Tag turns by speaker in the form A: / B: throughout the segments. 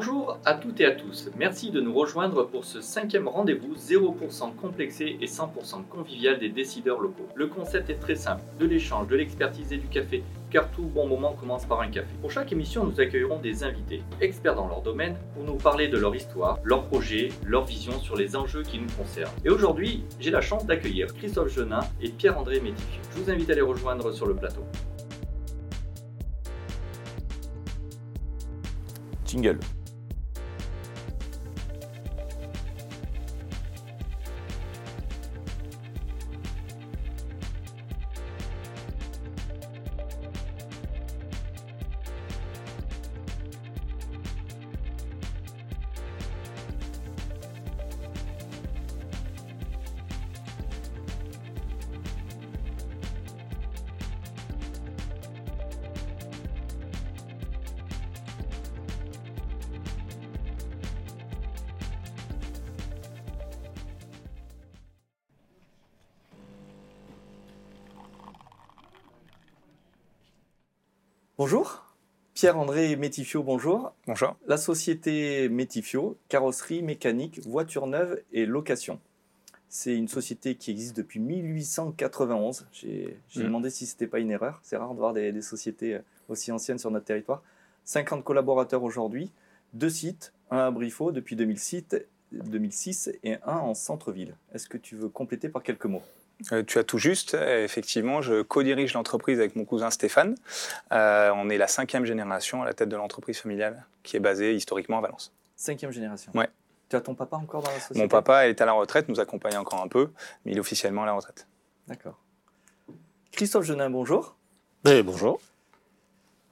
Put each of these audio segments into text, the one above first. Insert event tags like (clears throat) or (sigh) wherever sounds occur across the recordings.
A: Bonjour à toutes et à tous, merci de nous rejoindre pour ce cinquième rendez-vous 0% complexé et 100% convivial des décideurs locaux. Le concept est très simple, de l'échange, de l'expertise et du café, car tout bon moment commence par un café. Pour chaque émission, nous accueillerons des invités, experts dans leur domaine, pour nous parler de leur histoire, leurs projets, leur vision sur les enjeux qui nous concernent. Et aujourd'hui, j'ai la chance d'accueillir Christophe Genin et Pierre-André Métifieux. Je vous invite à les rejoindre sur le plateau. Pierre-André Métifio, bonjour.
B: Bonjour.
A: La société Métifio, carrosserie, mécanique, voiture neuve et location. C'est une société qui existe depuis 1891. J'ai
B: Mm.
A: demandé si c'était pas une erreur. C'est rare de voir des, des sociétés aussi anciennes sur notre territoire. 50 collaborateurs aujourd'hui, deux sites, un à Briffaut depuis 2006, 2006 et un en centre-ville. Est-ce que tu veux compléter par quelques mots?
B: Euh, tu as tout juste. Effectivement, je co-dirige l'entreprise avec mon cousin Stéphane. Euh, on est la cinquième génération à la tête de l'entreprise familiale qui est basée historiquement à Valence.
A: Cinquième génération.
B: Ouais.
A: Tu as ton papa encore dans la société?
B: Mon papa est à la retraite, nous accompagne encore un peu, mais il est officiellement à la retraite.
A: D'accord. Christophe Genin, bonjour.
C: Eh, bonjour.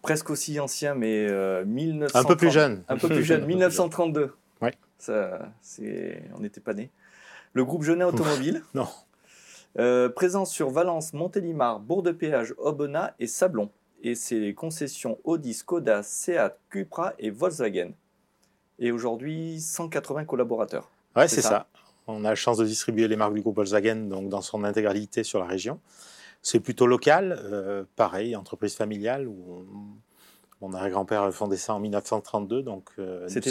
A: Presque aussi ancien, mais euh, 1930
C: Un peu plus jeune.
A: Un peu plus jeune, (laughs)
C: Un peu plus
A: 1932.
C: Ouais.
A: Ça, c'est, on n'était pas nés. Le groupe Genin Automobile,
C: Non.
A: Euh, présent sur Valence, Montélimar, Bourg-de-Péage, Aubenas et Sablon. Et c'est les concessions Audi, Skoda, Seat, Cupra et Volkswagen. Et aujourd'hui, 180 collaborateurs.
C: Ouais,
A: C'est ça.
C: ça. On a la chance de distribuer les marques du groupe Volkswagen donc dans son intégralité sur la région. C'est plutôt local, euh, pareil, entreprise familiale où on- mon arrière-grand-père a fondé ça en 1932, donc euh,
A: C'était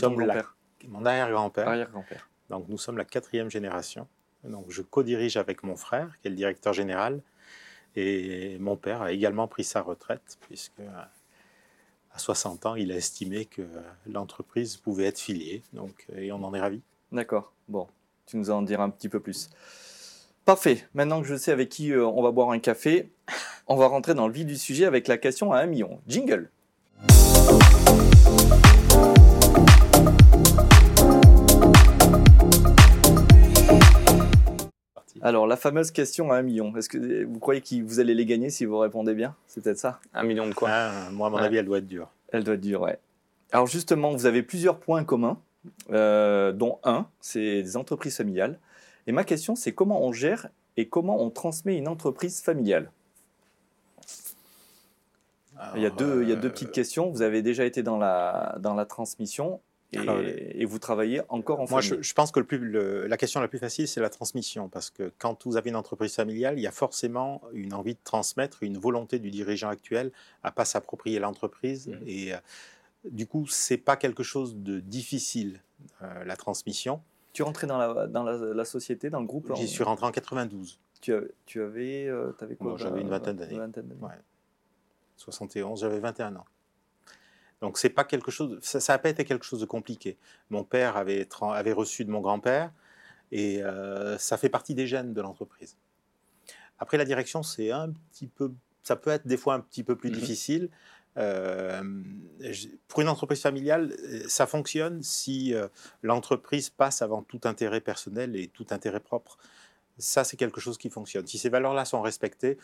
C: mon arrière-grand-père.
A: arrière-grand-père.
C: Donc nous sommes la quatrième génération. Donc je co-dirige avec mon frère, qui est le directeur général, et mon père a également pris sa retraite puisque euh, à 60 ans, il a estimé que l'entreprise pouvait être filiée. Donc euh, et on en est ravis.
A: D'accord. Bon, tu nous en diras un petit peu plus. Parfait. Maintenant que je sais avec qui euh, on va boire un café, (laughs) on va rentrer dans le vif du sujet avec la question à un million. Jingle. Alors, la fameuse question à un million. Est-ce que vous croyez que vous allez les gagner si vous répondez bien? C'est peut-être ça
B: Un million de quoi?
C: Ah, moi, à mon
B: Ouais.
C: avis, elle doit être dure.
A: Elle doit être dure, ouais. Alors justement, vous avez plusieurs points communs, euh, dont un, c'est des entreprises familiales. Et ma question, c'est comment on gère et comment on transmet une entreprise familiale? Il, y a deux, il y a deux
C: euh,
A: petites questions. Vous avez déjà été dans la, dans la transmission et,
C: Alors,
A: et vous travaillez encore en
C: Moi,
A: famille?
C: je, je pense que le plus, le- la question la plus facile, c'est la transmission. Parce que quand vous avez une entreprise familiale, il y a forcément une envie de transmettre, une volonté du dirigeant actuel à pas s'approprier l'entreprise.
A: Mhm.
C: Et euh, du coup, c'est pas quelque chose de difficile, euh, la transmission.
A: Tu rentrais dans la, dans la, la société, dans le groupe
C: J'y
A: en-
C: suis rentré en 92,
A: Tu, tu avais, euh, t'avais quoi?
C: Moi, j'avais une
A: vingt-
C: vingtaine d'années.
A: vingtaine d'années.
C: Ouais. 71, j'avais 21 ans. Donc c'est pas quelque chose, ça n'a pas été quelque chose de compliqué. Mon père avait, reçu de mon grand-père et euh, ça fait partie des gènes de l'entreprise. Après la direction, c'est un petit peu, ça peut être des fois un petit peu plus
A: Mhm.
C: difficile. Euh, pour une entreprise familiale, euh, ça fonctionne si euh, l'entreprise passe avant tout intérêt personnel et tout intérêt propre. Ça, c'est quelque chose qui fonctionne. Si ces valeurs-là sont respectées,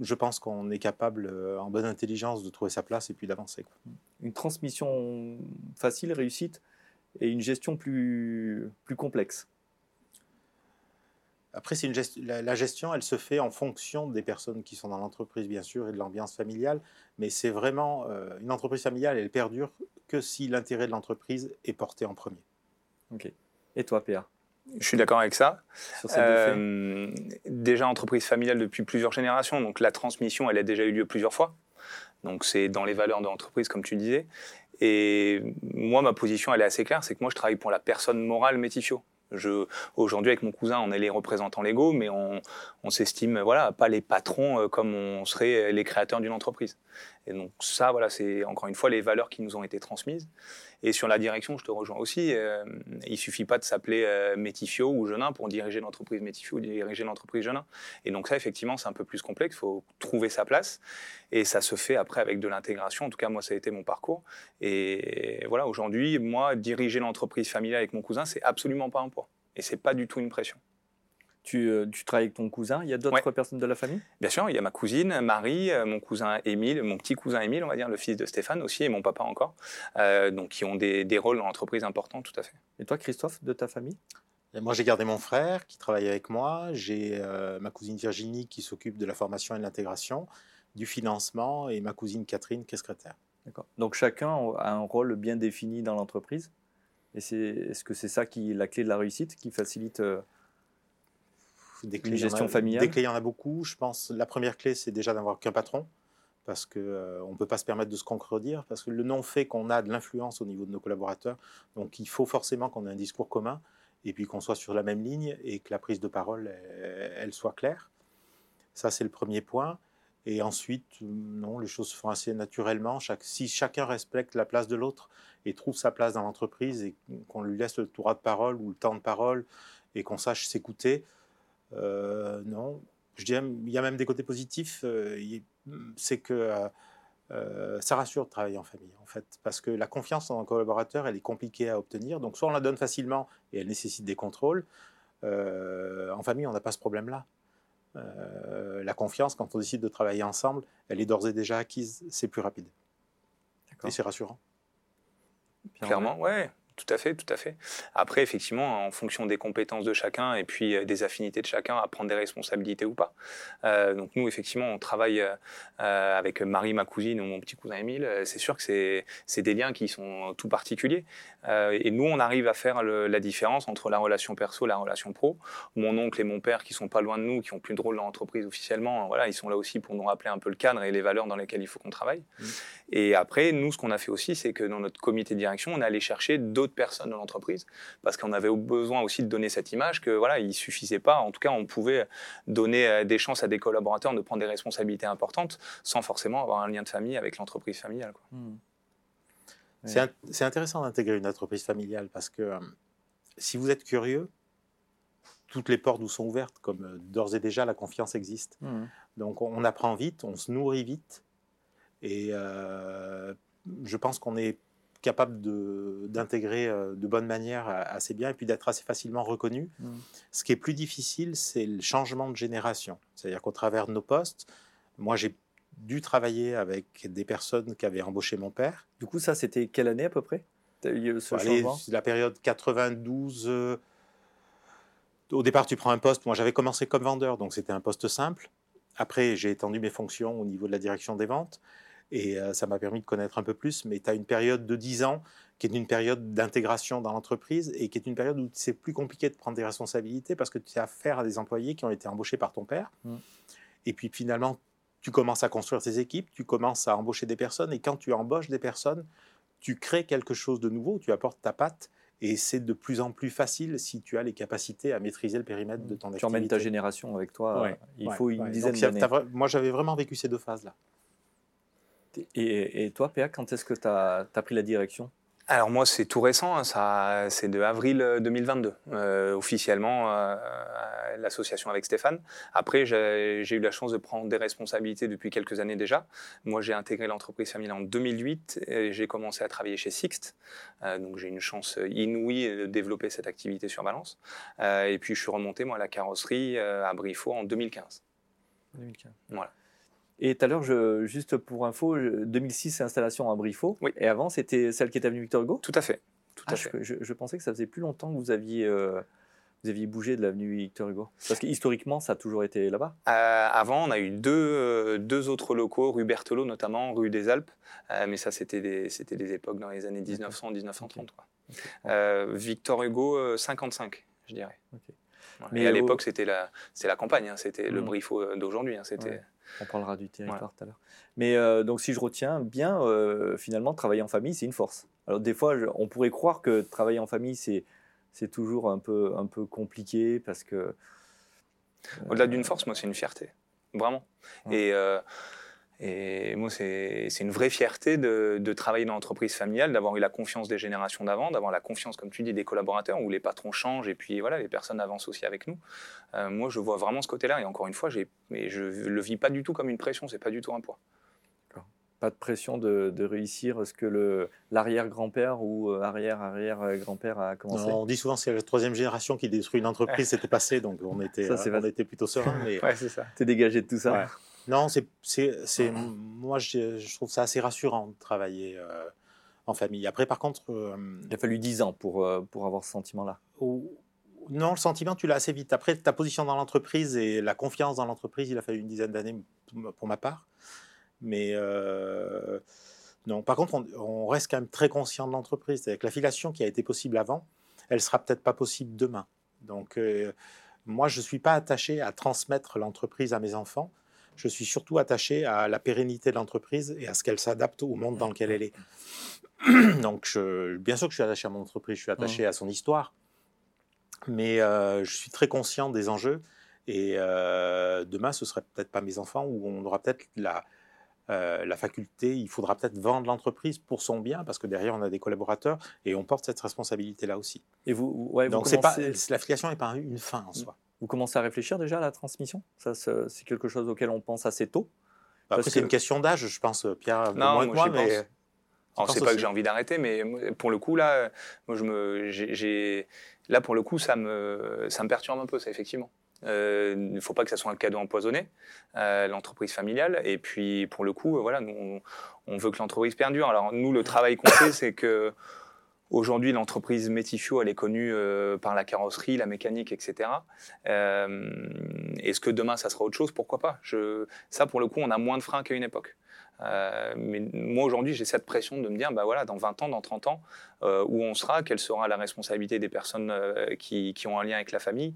C: je pense qu'on est capable, euh, en bonne intelligence, de trouver sa place et puis d'avancer.
A: Une transmission facile, réussite, et une gestion plus, plus complexe.
C: Après, c'est une gest- la, la gestion, elle se fait en fonction des personnes qui sont dans l'entreprise, bien sûr, et de l'ambiance familiale. Mais c'est vraiment euh, une entreprise familiale, elle perdure que si l'intérêt de l'entreprise est porté en premier.
A: Ok. Et toi, Pierre
B: Je suis d'accord avec ça.
A: sur
B: Euh, déjà entreprise familiale depuis plusieurs générations, donc la transmission, elle a déjà eu lieu plusieurs fois. Donc c'est dans les valeurs de l'entreprise, comme tu disais. Et moi, ma position, elle est assez claire, c'est que moi, je travaille pour la personne morale Métifio. Aujourd'hui, avec mon cousin, on est les représentants légaux, mais on, on s'estime voilà, pas les patrons euh, comme on serait les créateurs d'une entreprise. Et donc ça, voilà, c'est encore une fois les valeurs qui nous ont été transmises. Et sur la direction, je te rejoins aussi. Euh, il suffit pas de s'appeler euh, Métifio ou Genin pour diriger l'entreprise Métifio ou diriger l'entreprise Genin. Et donc ça, effectivement, c'est un peu plus complexe. Il faut trouver sa place. Et ça se fait après avec de l'intégration. En tout cas, moi, ça a été mon parcours. Et voilà, aujourd'hui, moi, diriger l'entreprise familiale avec mon cousin, c'est absolument pas un poids. Et c'est pas du tout une pression.
A: Euh, tu, travailles avec ton cousin. Il y a d'autres personnes de la famille?
B: Bien sûr, il y a ma cousine Marie, euh, mon cousin Émile, mon petit cousin Émile, on va dire, le fils de Stéphane aussi, et mon papa encore, euh, donc qui ont des, des rôles dans l'entreprise importants, tout à fait.
A: Et toi, Christophe, de ta famille?
C: Moi, j'ai gardé mon frère qui travaille avec moi. J'ai ma cousine Virginie qui s'occupe de la formation et de l'intégration, du financement, et ma cousine Catherine qui est secrétaire.
A: D'accord. Donc chacun a un rôle bien défini dans l'entreprise. Et c'est, est-ce que c'est ça qui la clé de la réussite, qui facilite
C: des clés, gestion familiale Des clés, il y en a beaucoup. Je pense la première clé, c'est déjà d'avoir qu'un patron, parce qu'on euh, on ne peut pas se permettre de se contredire, parce que le nom fait qu'on a de l'influence au niveau de nos collaborateurs. Donc il faut forcément qu'on ait un discours commun, et puis qu'on soit sur la même ligne, et que la prise de parole, elle, soit claire. Ça, c'est le premier point. Et ensuite, non, les choses se font assez naturellement. Chaque, si chacun respecte la place de l'autre et trouve sa place dans l'entreprise et qu'on lui laisse le droit de parole ou le temps de parole et qu'on sache s'écouter, non. Je dirais, il y a même des côtés positifs. Euh, c'est que euh, ça rassure de travailler en famille, en fait, parce que la confiance dans un collaborateur, elle est compliquée à obtenir. Donc, soit on la donne facilement et elle nécessite des contrôles. en famille, on n'a pas ce problème-là. la confiance, quand on décide de travailler ensemble, elle est d'ores et déjà acquise. C'est plus rapide. Et c'est rassurant.
B: Clairement, ouais. Tout à fait, tout à fait. Après, effectivement, en fonction des compétences de chacun et puis euh, des affinités de chacun, à prendre des responsabilités ou pas. Euh, donc nous, effectivement, on travaille euh, avec Marie, ma cousine, ou mon petit cousin Émile. C'est sûr que c'est des liens qui sont tout particuliers. et nous, on arrive à faire la différence entre la relation perso et la relation pro. Mon oncle et mon père, qui sont pas loin de nous, qui ont plus de rôle dans l'entreprise officiellement, voilà, ils sont là aussi pour nous rappeler un peu le cadre et les valeurs dans lesquelles il faut qu'on travaille. Mmh. Et après, nous, ce qu'on a fait aussi, c'est que dans notre comité de direction, on est allé chercher d'autres personnes dans l'entreprise, parce qu'on avait besoin aussi de donner cette image que voilà, il suffisait pas. En tout cas, on pouvait donner euh, des chances à des collaborateurs de prendre des responsabilités importantes, sans forcément avoir un lien de famille avec l'entreprise familiale.
C: Hmm. C'est intéressant d'intégrer une entreprise familiale parce que euh, si vous êtes curieux, toutes les portes vous sont ouvertes, comme euh, d'ores et déjà la confiance existe. Hmm. Donc on, apprend vite, on se nourrit vite, et je pense qu'on est capable d'intégrer euh, de, bonne manière assez bien et puis d'être assez facilement reconnu. Mmh. Ce qui est plus difficile, c'est le changement de génération. C'est-à-dire qu'au travers de nos postes, moi j'ai dû travailler avec des personnes qui avaient embauché mon père.
A: Du coup, ça, c'était quelle année à peu près?
C: Ce La période 92. Euh, au départ, tu prends un poste. Moi, j'avais commencé comme vendeur, donc c'était un poste simple. Après, j'ai étendu mes fonctions au niveau de la direction des ventes. Et euh, ça m'a permis de connaître un peu plus. Mais tu as une période de 10 ans qui est une période d'intégration dans l'entreprise et qui est une période où c'est plus compliqué de prendre des responsabilités parce que tu as affaire à des employés qui ont été embauchés par ton père. Mmh. Et puis finalement, tu commences à construire tes équipes, tu commences à embaucher des personnes et quand tu embauches des personnes, tu crées quelque chose de nouveau, tu apportes ta patte et c'est de plus en plus facile si tu as les capacités à maîtriser le périmètre de ton activité. Tu
A: emmènes ta génération avec toi. il faut une dizaine d'années.
C: Moi, j'avais vraiment vécu ces deux phases-là.
A: Et, toi, Péa, quand est-ce que tu as, pris la direction?
B: Alors moi c'est tout récent, hein, ça, c'est de avril 2022 euh, officiellement euh, l'association avec Stéphane. Après j'ai, eu la chance de prendre des responsabilités depuis quelques années déjà. Moi j'ai intégré l'entreprise familiale en 2008 et j'ai commencé à travailler chez Sixt, euh, donc j'ai une chance inouïe de développer cette activité sur Valence. et puis je suis remonté moi à la carrosserie à Brifo en 2015.
A: 2015. Voilà. Et tout à l'heure, juste pour info, 2006, installation à Brifo.
B: Oui.
A: Et avant, c'était celle qui était avenue Victor Hugo?
B: Tout à fait. Tout
A: à ah, fait. Je, pensais que ça faisait plus longtemps que vous aviez, euh, vous aviez bougé de l'avenue Victor Hugo. Parce que historiquement, ça a toujours été là-bas?
B: Euh, Avant, on a eu deux, euh, deux autres locaux, rue Berthelot notamment, rue des Alpes. mais ça, c'était des, c'était des époques dans les années 1900-1930. Victor Hugo, 55, je dirais. Mais à l'époque, c'était la, la campagne, hein, c'était le Brifo d'aujourd'hui. Hein, c'était.
A: On parlera du territoire tout à l'heure. Mais euh, donc, si je retiens bien, euh, finalement, travailler en famille, c'est une force. Alors, des fois, on pourrait croire que travailler en famille, c'est, c'est toujours un peu, un peu compliqué parce que.
B: Au-delà d'une force, moi, c'est une fierté. Vraiment. Et. Et moi, c'est une vraie fierté de, travailler dans l'entreprise familiale, d'avoir eu la confiance des générations d'avant, d'avoir la confiance, comme tu dis, des collaborateurs, où les patrons changent et puis voilà, les personnes avancent aussi avec nous. Euh, moi, je vois vraiment ce côté-là. Et encore une fois, je ne le vis pas du tout comme une pression, c'est pas du tout un poids.
A: Pas de pression de, réussir ce que l'arrière-grand-père ou euh, arrière-arrière-grand-père a commencé?
C: On dit souvent que c'est la troisième génération qui détruit une entreprise, (laughs) c'était passé, donc on était, on était plutôt serein. Mais...
A: ouais, c'est ça. T'es dégagé de tout ça.
C: Non, c'est, c'est, moi je, trouve ça assez rassurant de travailler euh, en famille. Après, par contre. Euh,
A: il a fallu 10 ans pour, euh, pour avoir ce sentiment-là.
C: non, le sentiment, tu l'as assez vite. Après, ta position dans l'entreprise et la confiance dans l'entreprise, il a fallu une dizaine d'années pour ma part. Mais non, par contre, on, reste quand même très conscient de l'entreprise. C'est-à-dire que l'affiliation qui a été possible avant, elle sera peut-être pas possible demain. Donc, moi, je ne suis pas attaché à transmettre l'entreprise à mes enfants je suis surtout attaché à la pérennité de l'entreprise et à ce qu'elle s'adapte au monde dans lequel elle est. Donc, je, bien sûr que je suis attaché à mon entreprise, je suis attaché à son histoire, mais euh, je suis très conscient des enjeux. Et euh, demain, ce serait peut-être pas mes enfants, ou on aura peut-être la, euh, la faculté, il faudra peut-être vendre l'entreprise pour son bien, parce que derrière, on a des collaborateurs et on porte cette responsabilité-là aussi.
A: Et vous, ouais,
C: Donc, commencez... l'affiliation n'est pas une fin en soi.
A: Vous commencez à réfléchir déjà à la transmission? Ça, c'est quelque chose auquel on pense assez tôt?
C: Bah, Après, c'est une question d'âge, je pense, Pierre, non, moins moi, que moi, mais...
B: c'est pas que j'ai envie d'arrêter, mais pour le coup, là, moi, je me, j'ai, là, pour le coup, ça me, ça me perturbe un peu, ça, effectivement. Euh, il ne faut pas que ça soit un cadeau empoisonné, euh, l'entreprise familiale. Et puis, pour le coup, voilà, nous, on, on veut que l'entreprise perdure. Alors, nous, le travail qu'on fait, c'est que Aujourd'hui, l'entreprise Métifio, elle est connue euh, par la carrosserie, la mécanique, etc. Euh, Est-ce que demain, ça sera autre chose? Pourquoi pas? Je, Ça, pour le coup, on a moins de freins qu'à une époque. Euh, mais moi, aujourd'hui, j'ai cette pression de me dire, bah voilà, dans 20 ans, dans 30 ans, euh, où on sera, quelle sera la responsabilité des personnes euh, qui, qui, ont un lien avec la famille.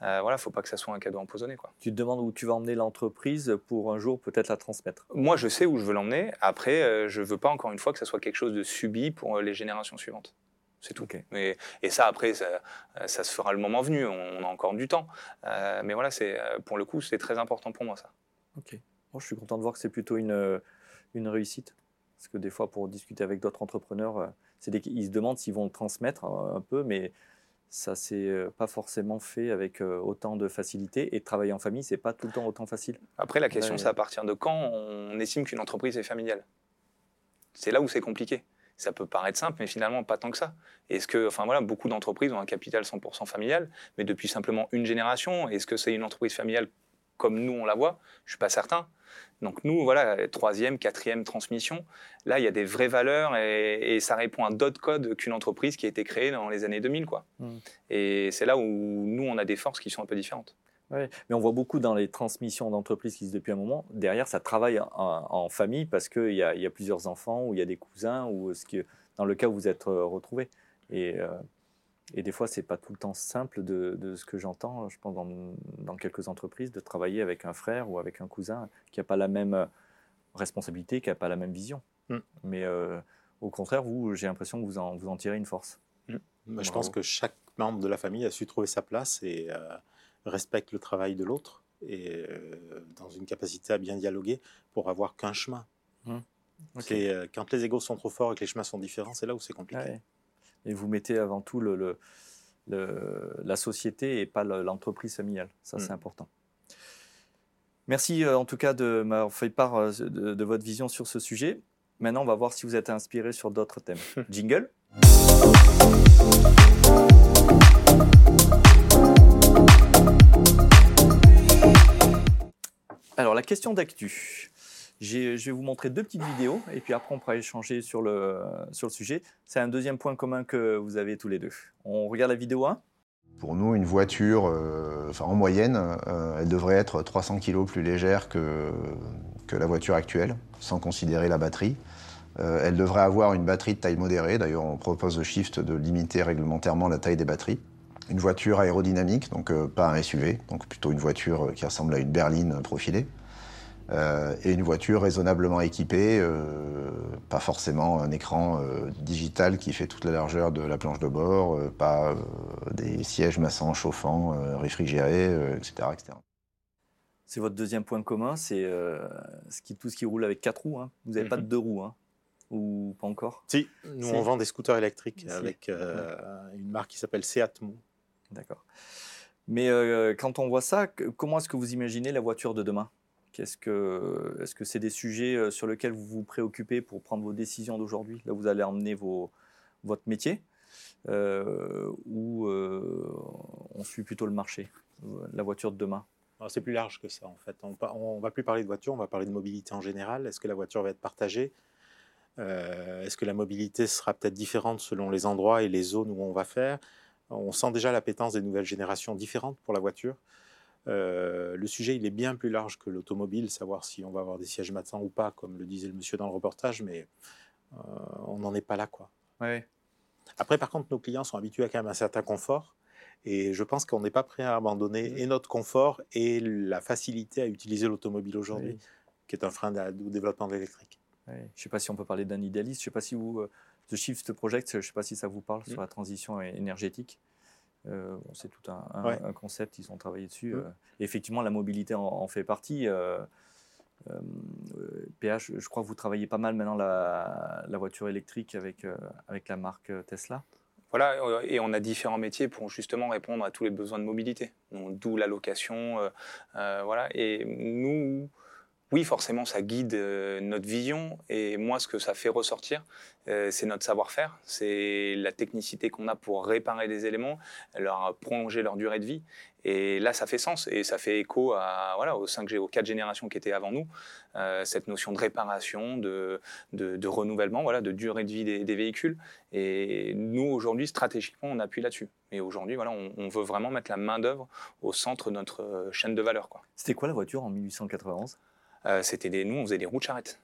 B: voilà, il faut pas que ça soit un cadeau empoisonné. Quoi.
A: Tu te demandes où tu vas emmener l'entreprise pour un jour peut-être la transmettre
B: Moi, je sais où je veux l'emmener. Après, je veux pas encore une fois que ça soit quelque chose de subi pour les générations suivantes. C'est tout. Mais, et ça, après, ça, ça, se fera le moment venu. On, a encore du temps. mais voilà, c'est pour le coup, c'est très important pour moi, ça.
A: Ok. Bon, je suis content de voir que c'est plutôt une, une réussite Parce que des fois, pour discuter avec d'autres entrepreneurs, euh, ils se demandent s'ils vont le transmettre euh, un peu, mais ça c'est euh, pas forcément fait avec autant de facilité. Et travailler en famille, c'est pas tout le temps autant facile.
B: Après, la question, c'est à partir de quand on estime qu'une entreprise est familiale. C'est là où c'est compliqué. Ça peut paraître simple, mais finalement pas tant que ça. Est-ce que, enfin voilà, beaucoup d'entreprises ont un capital 100% familial, mais depuis simplement une génération. Est-ce que c'est une entreprise familiale comme nous on la voit Je suis pas certain. Donc nous, voilà, troisième, quatrième transmission, là, il y a des vraies valeurs et, ça répond à d'autres codes qu'une entreprise qui a été créée dans les années 2000. Quoi. Mmh. Et c'est là où nous, on a des forces qui sont un peu différentes.
A: Oui, mais on voit beaucoup dans les transmissions d'entreprises qui se depuis un moment, derrière, ça travaille en, famille parce qu'il y, y, a plusieurs enfants ou il y a des cousins ou ce qui, dans le cas où vous êtes euh, retrouvés. Et euh, et des fois, c'est pas tout le temps simple de, ce que j'entends, je pense, dans, quelques entreprises, de travailler avec un frère ou avec un cousin qui n'a pas la même euh, responsabilité, qui n'a pas la même vision. Mm. Mais euh, au contraire, vous, j'ai l'impression que vous en, vous en tirez une force.
C: Mm. je pense que chaque membre de la famille a su trouver sa place et euh, respecte le travail de l'autre et dans une capacité à bien dialoguer pour avoir qu'un chemin. Mm. quand les égaux sont trop forts et que les chemins sont différents, c'est là où c'est compliqué
A: et vous mettez avant tout le, la société et pas l'entreprise familiale. Ça, c'est mm. important. Merci euh, en tout cas de m'avoir fait part euh, de, votre vision sur ce sujet. Maintenant, on va voir si vous êtes inspiré sur d'autres thèmes. (laughs) Jingle. Alors, la question d'actu. Je vais vous montrer deux petites vidéos et puis après on pourra échanger sur le, sujet. C'est un deuxième point commun que vous avez tous les deux. On regarde la vidéo 1
D: Pour nous, une voiture, euh, en moyenne, euh, elle devrait être 300 kg plus légère que, que la voiture actuelle, sans considérer la batterie. Euh, elle devrait avoir une batterie de taille modérée. D'ailleurs, on propose au Shift de limiter réglementairement la taille des batteries. Une voiture aérodynamique, donc pas un SUV, donc plutôt une voiture qui ressemble à une berline profilée. Euh, et une voiture raisonnablement équipée, pas forcément un écran digital qui fait toute la largeur de la planche de bord, pas des sièges massants, chauffants, réfrigérés, etc., etc.
A: C'est votre deuxième point commun, c'est ce qui, tout ce qui roule avec quatre roues. Hein. Vous n'avez pas de mhm. deux roues. Hein ou pas encore?
C: Si, nous on vend des scooters électriques avec euh, une marque qui s'appelle Seatmo.
A: D'accord. Mais euh, quand on voit ça, comment est-ce que vous imaginez la voiture de demain? Est-ce que c'est -ce c'est des sujets euh, sur lesquels vous vous préoccupez pour prendre vos décisions d'aujourd'hui? Là, vous allez emmener votre métier ou on suit plutôt le marché, la voiture de demain?
C: C'est plus large que ça en fait. On ne va plus parler de voiture, on va parler de mobilité en général. Est-ce que la voiture va être partagée? Euh, est-ce que la mobilité sera peut-être différente selon les endroits et les zones où on va faire? On sent déjà l'appétence des nouvelles générations différentes pour la voiture. Euh, le sujet, il est bien plus large que l'automobile, savoir si on va avoir des sièges matins ou pas, comme le disait le monsieur dans le reportage, mais euh, on n'en est pas là. quoi. Après, par contre, nos clients sont habitués à quand même un certain confort. Et je pense qu'on n'est pas prêt à abandonner mmh. et notre confort et la facilité à utiliser l'automobile aujourd'hui, qui est un frein au développement de l'électrique.
A: Je ne sais pas si on peut parler d'un idéaliste. Je ne sais pas si vous, euh, The Shift Project, je ne sais pas si ça vous parle sur mm. la transition énergétique. Euh, c'est tout un, concept, ils ont travaillé dessus. Mm. Euh. effectivement, la mobilité en, fait partie. PH, je crois que vous travaillez pas mal maintenant la, la voiture électrique avec, avec la marque Tesla.
B: Voilà, et on a différents métiers pour justement répondre à tous les besoins de mobilité. D'où la location. voilà, et nous, oui, forcément, ça guide euh, notre vision. Et moi, ce que ça fait ressortir, euh, c'est notre savoir-faire, c'est la technicité qu'on a pour réparer des éléments, leur prolonger leur durée de vie. Et là, ça fait sens et ça fait écho à, voilà, aux 5G, aux 4 générations qui étaient avant nous. Euh, cette notion de réparation, de, renouvellement, voilà, de durée de vie des, véhicules. Et nous, aujourd'hui, stratégiquement, on appuie là-dessus. Et aujourd'hui, voilà, on, on, veut vraiment mettre la main-d'œuvre au centre de notre chaîne de valeur.
A: C'était quoi la voiture en 1891
B: euh, c'était des, nous, on faisait des roues de charrette.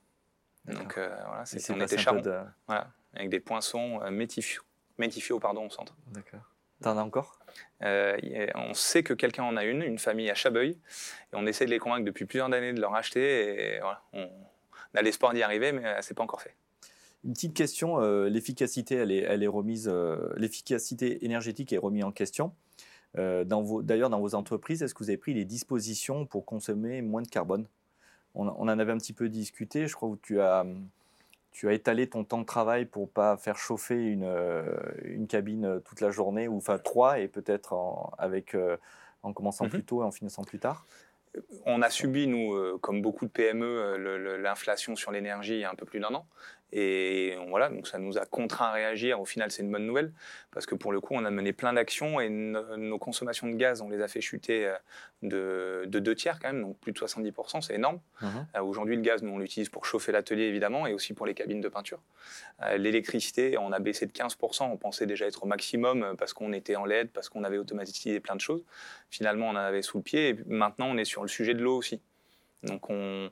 B: Donc euh, voilà, on était charron, voilà, avec des poinçons euh, métifiaux, pardon, au centre.
A: D'accord. T'en as encore?
B: On sait que quelqu'un en a une, une famille à Chabeuil, et on essaie de les convaincre depuis plusieurs années de leur acheter. Et voilà, on, a l'espoir d'y arriver, mais c'est pas encore fait.
A: Une petite question, l'efficacité, elle est, elle est remise, l'efficacité énergétique est remise en question. D'ailleurs, dans vos entreprises, est-ce que vous avez pris les dispositions pour consommer moins de carbone? On, en avait un petit peu discuté. Je crois que tu as, tu as étalé ton temps de travail pour pas faire chauffer une, euh, une cabine toute la journée, ou enfin trois, et peut-être en, avec, euh, en commençant mhm. plus tôt et en finissant plus tard.
B: On a subi, nous, euh, comme beaucoup de PME, l'inflation sur l'énergie il y a un peu plus d'un an. Et voilà, donc ça nous a contraint à réagir. Au final, c'est une bonne nouvelle parce que pour le coup, on a mené plein d'actions et nos consommations de gaz, on les a fait chuter euh, de, deux tiers quand même, donc plus de 70%, c'est énorme. Mmh euh, aujourd'hui, le gaz, nous, on l'utilise pour chauffer l'atelier évidemment et aussi pour les cabines de peinture. Euh, l'électricité, on a baissé de 15%. On pensait déjà être au maximum parce qu'on était en LED, parce qu'on avait automatisé plein de choses. Finalement, on en avait sous le pied. Et maintenant, on est sur le sujet de l'eau aussi. Donc on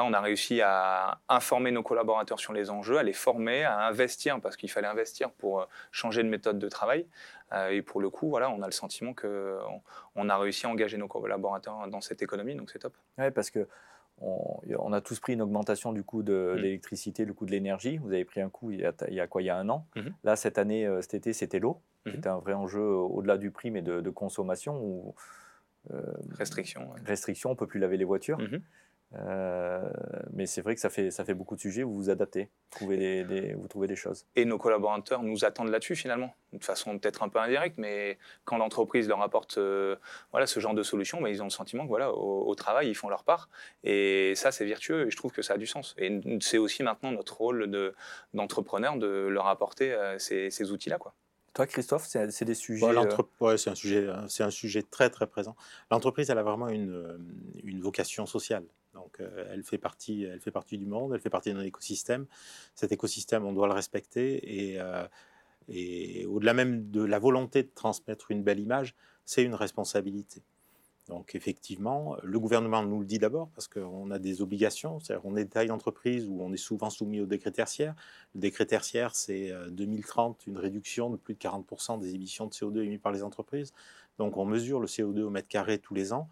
B: on a réussi à informer nos collaborateurs sur les enjeux, à les former, à investir, parce qu'il fallait investir pour euh, changer de méthode de travail. Euh, et pour le coup, voilà, on a le sentiment qu'on on a réussi à engager nos collaborateurs dans cette économie, donc c'est top.
A: Oui, parce que on, a tous pris une augmentation du coût de mmh. l'électricité, du coût de l'énergie. Vous avez pris un coup il y a, quoi Il y a un an. Mmh. Là, cette année, euh, cet été, c'était l'eau. Mmh. C'était un vrai enjeu au-delà du prix, mais de, consommation. Ou,
B: restriction.
A: Restriction, on ne peut plus laver les voitures. Euh, mais c'est vrai que ça fait, ça fait beaucoup de sujets, vous vous adaptez, vous trouvez des, vous trouvez des choses.
B: Et nos collaborateurs nous attendent là-dessus finalement, de façon peut-être un peu indirecte, mais quand l'entreprise leur apporte euh, voilà, ce genre de solution, bah, ils ont le sentiment que voilà, au, travail, ils font leur part. Et ça, c'est vertueux et je trouve que ça a du sens. Et c'est aussi maintenant notre rôle d'entrepreneur de, leur apporter euh, ces, ces outils-là. Quoi.
A: Toi, Christophe, c'est des sujets.
C: Ouais, c'est un sujet, c'est un sujet très très présent. L'entreprise, elle a vraiment une, une vocation sociale. Donc, euh, elle, fait partie, elle fait partie du monde, elle fait partie d'un écosystème. Cet écosystème, on doit le respecter. Et, euh, et au-delà même de la volonté de transmettre une belle image, c'est une responsabilité. Donc effectivement, le gouvernement nous le dit d'abord parce qu'on a des obligations, c'est-à-dire on est taille d'entreprise où on est souvent soumis au décret tertiaire. Le décret tertiaire, c'est 2030 euh, une réduction de plus de 40% des émissions de CO2 émises par les entreprises. Donc on mesure le CO2 au mètre carré tous les ans.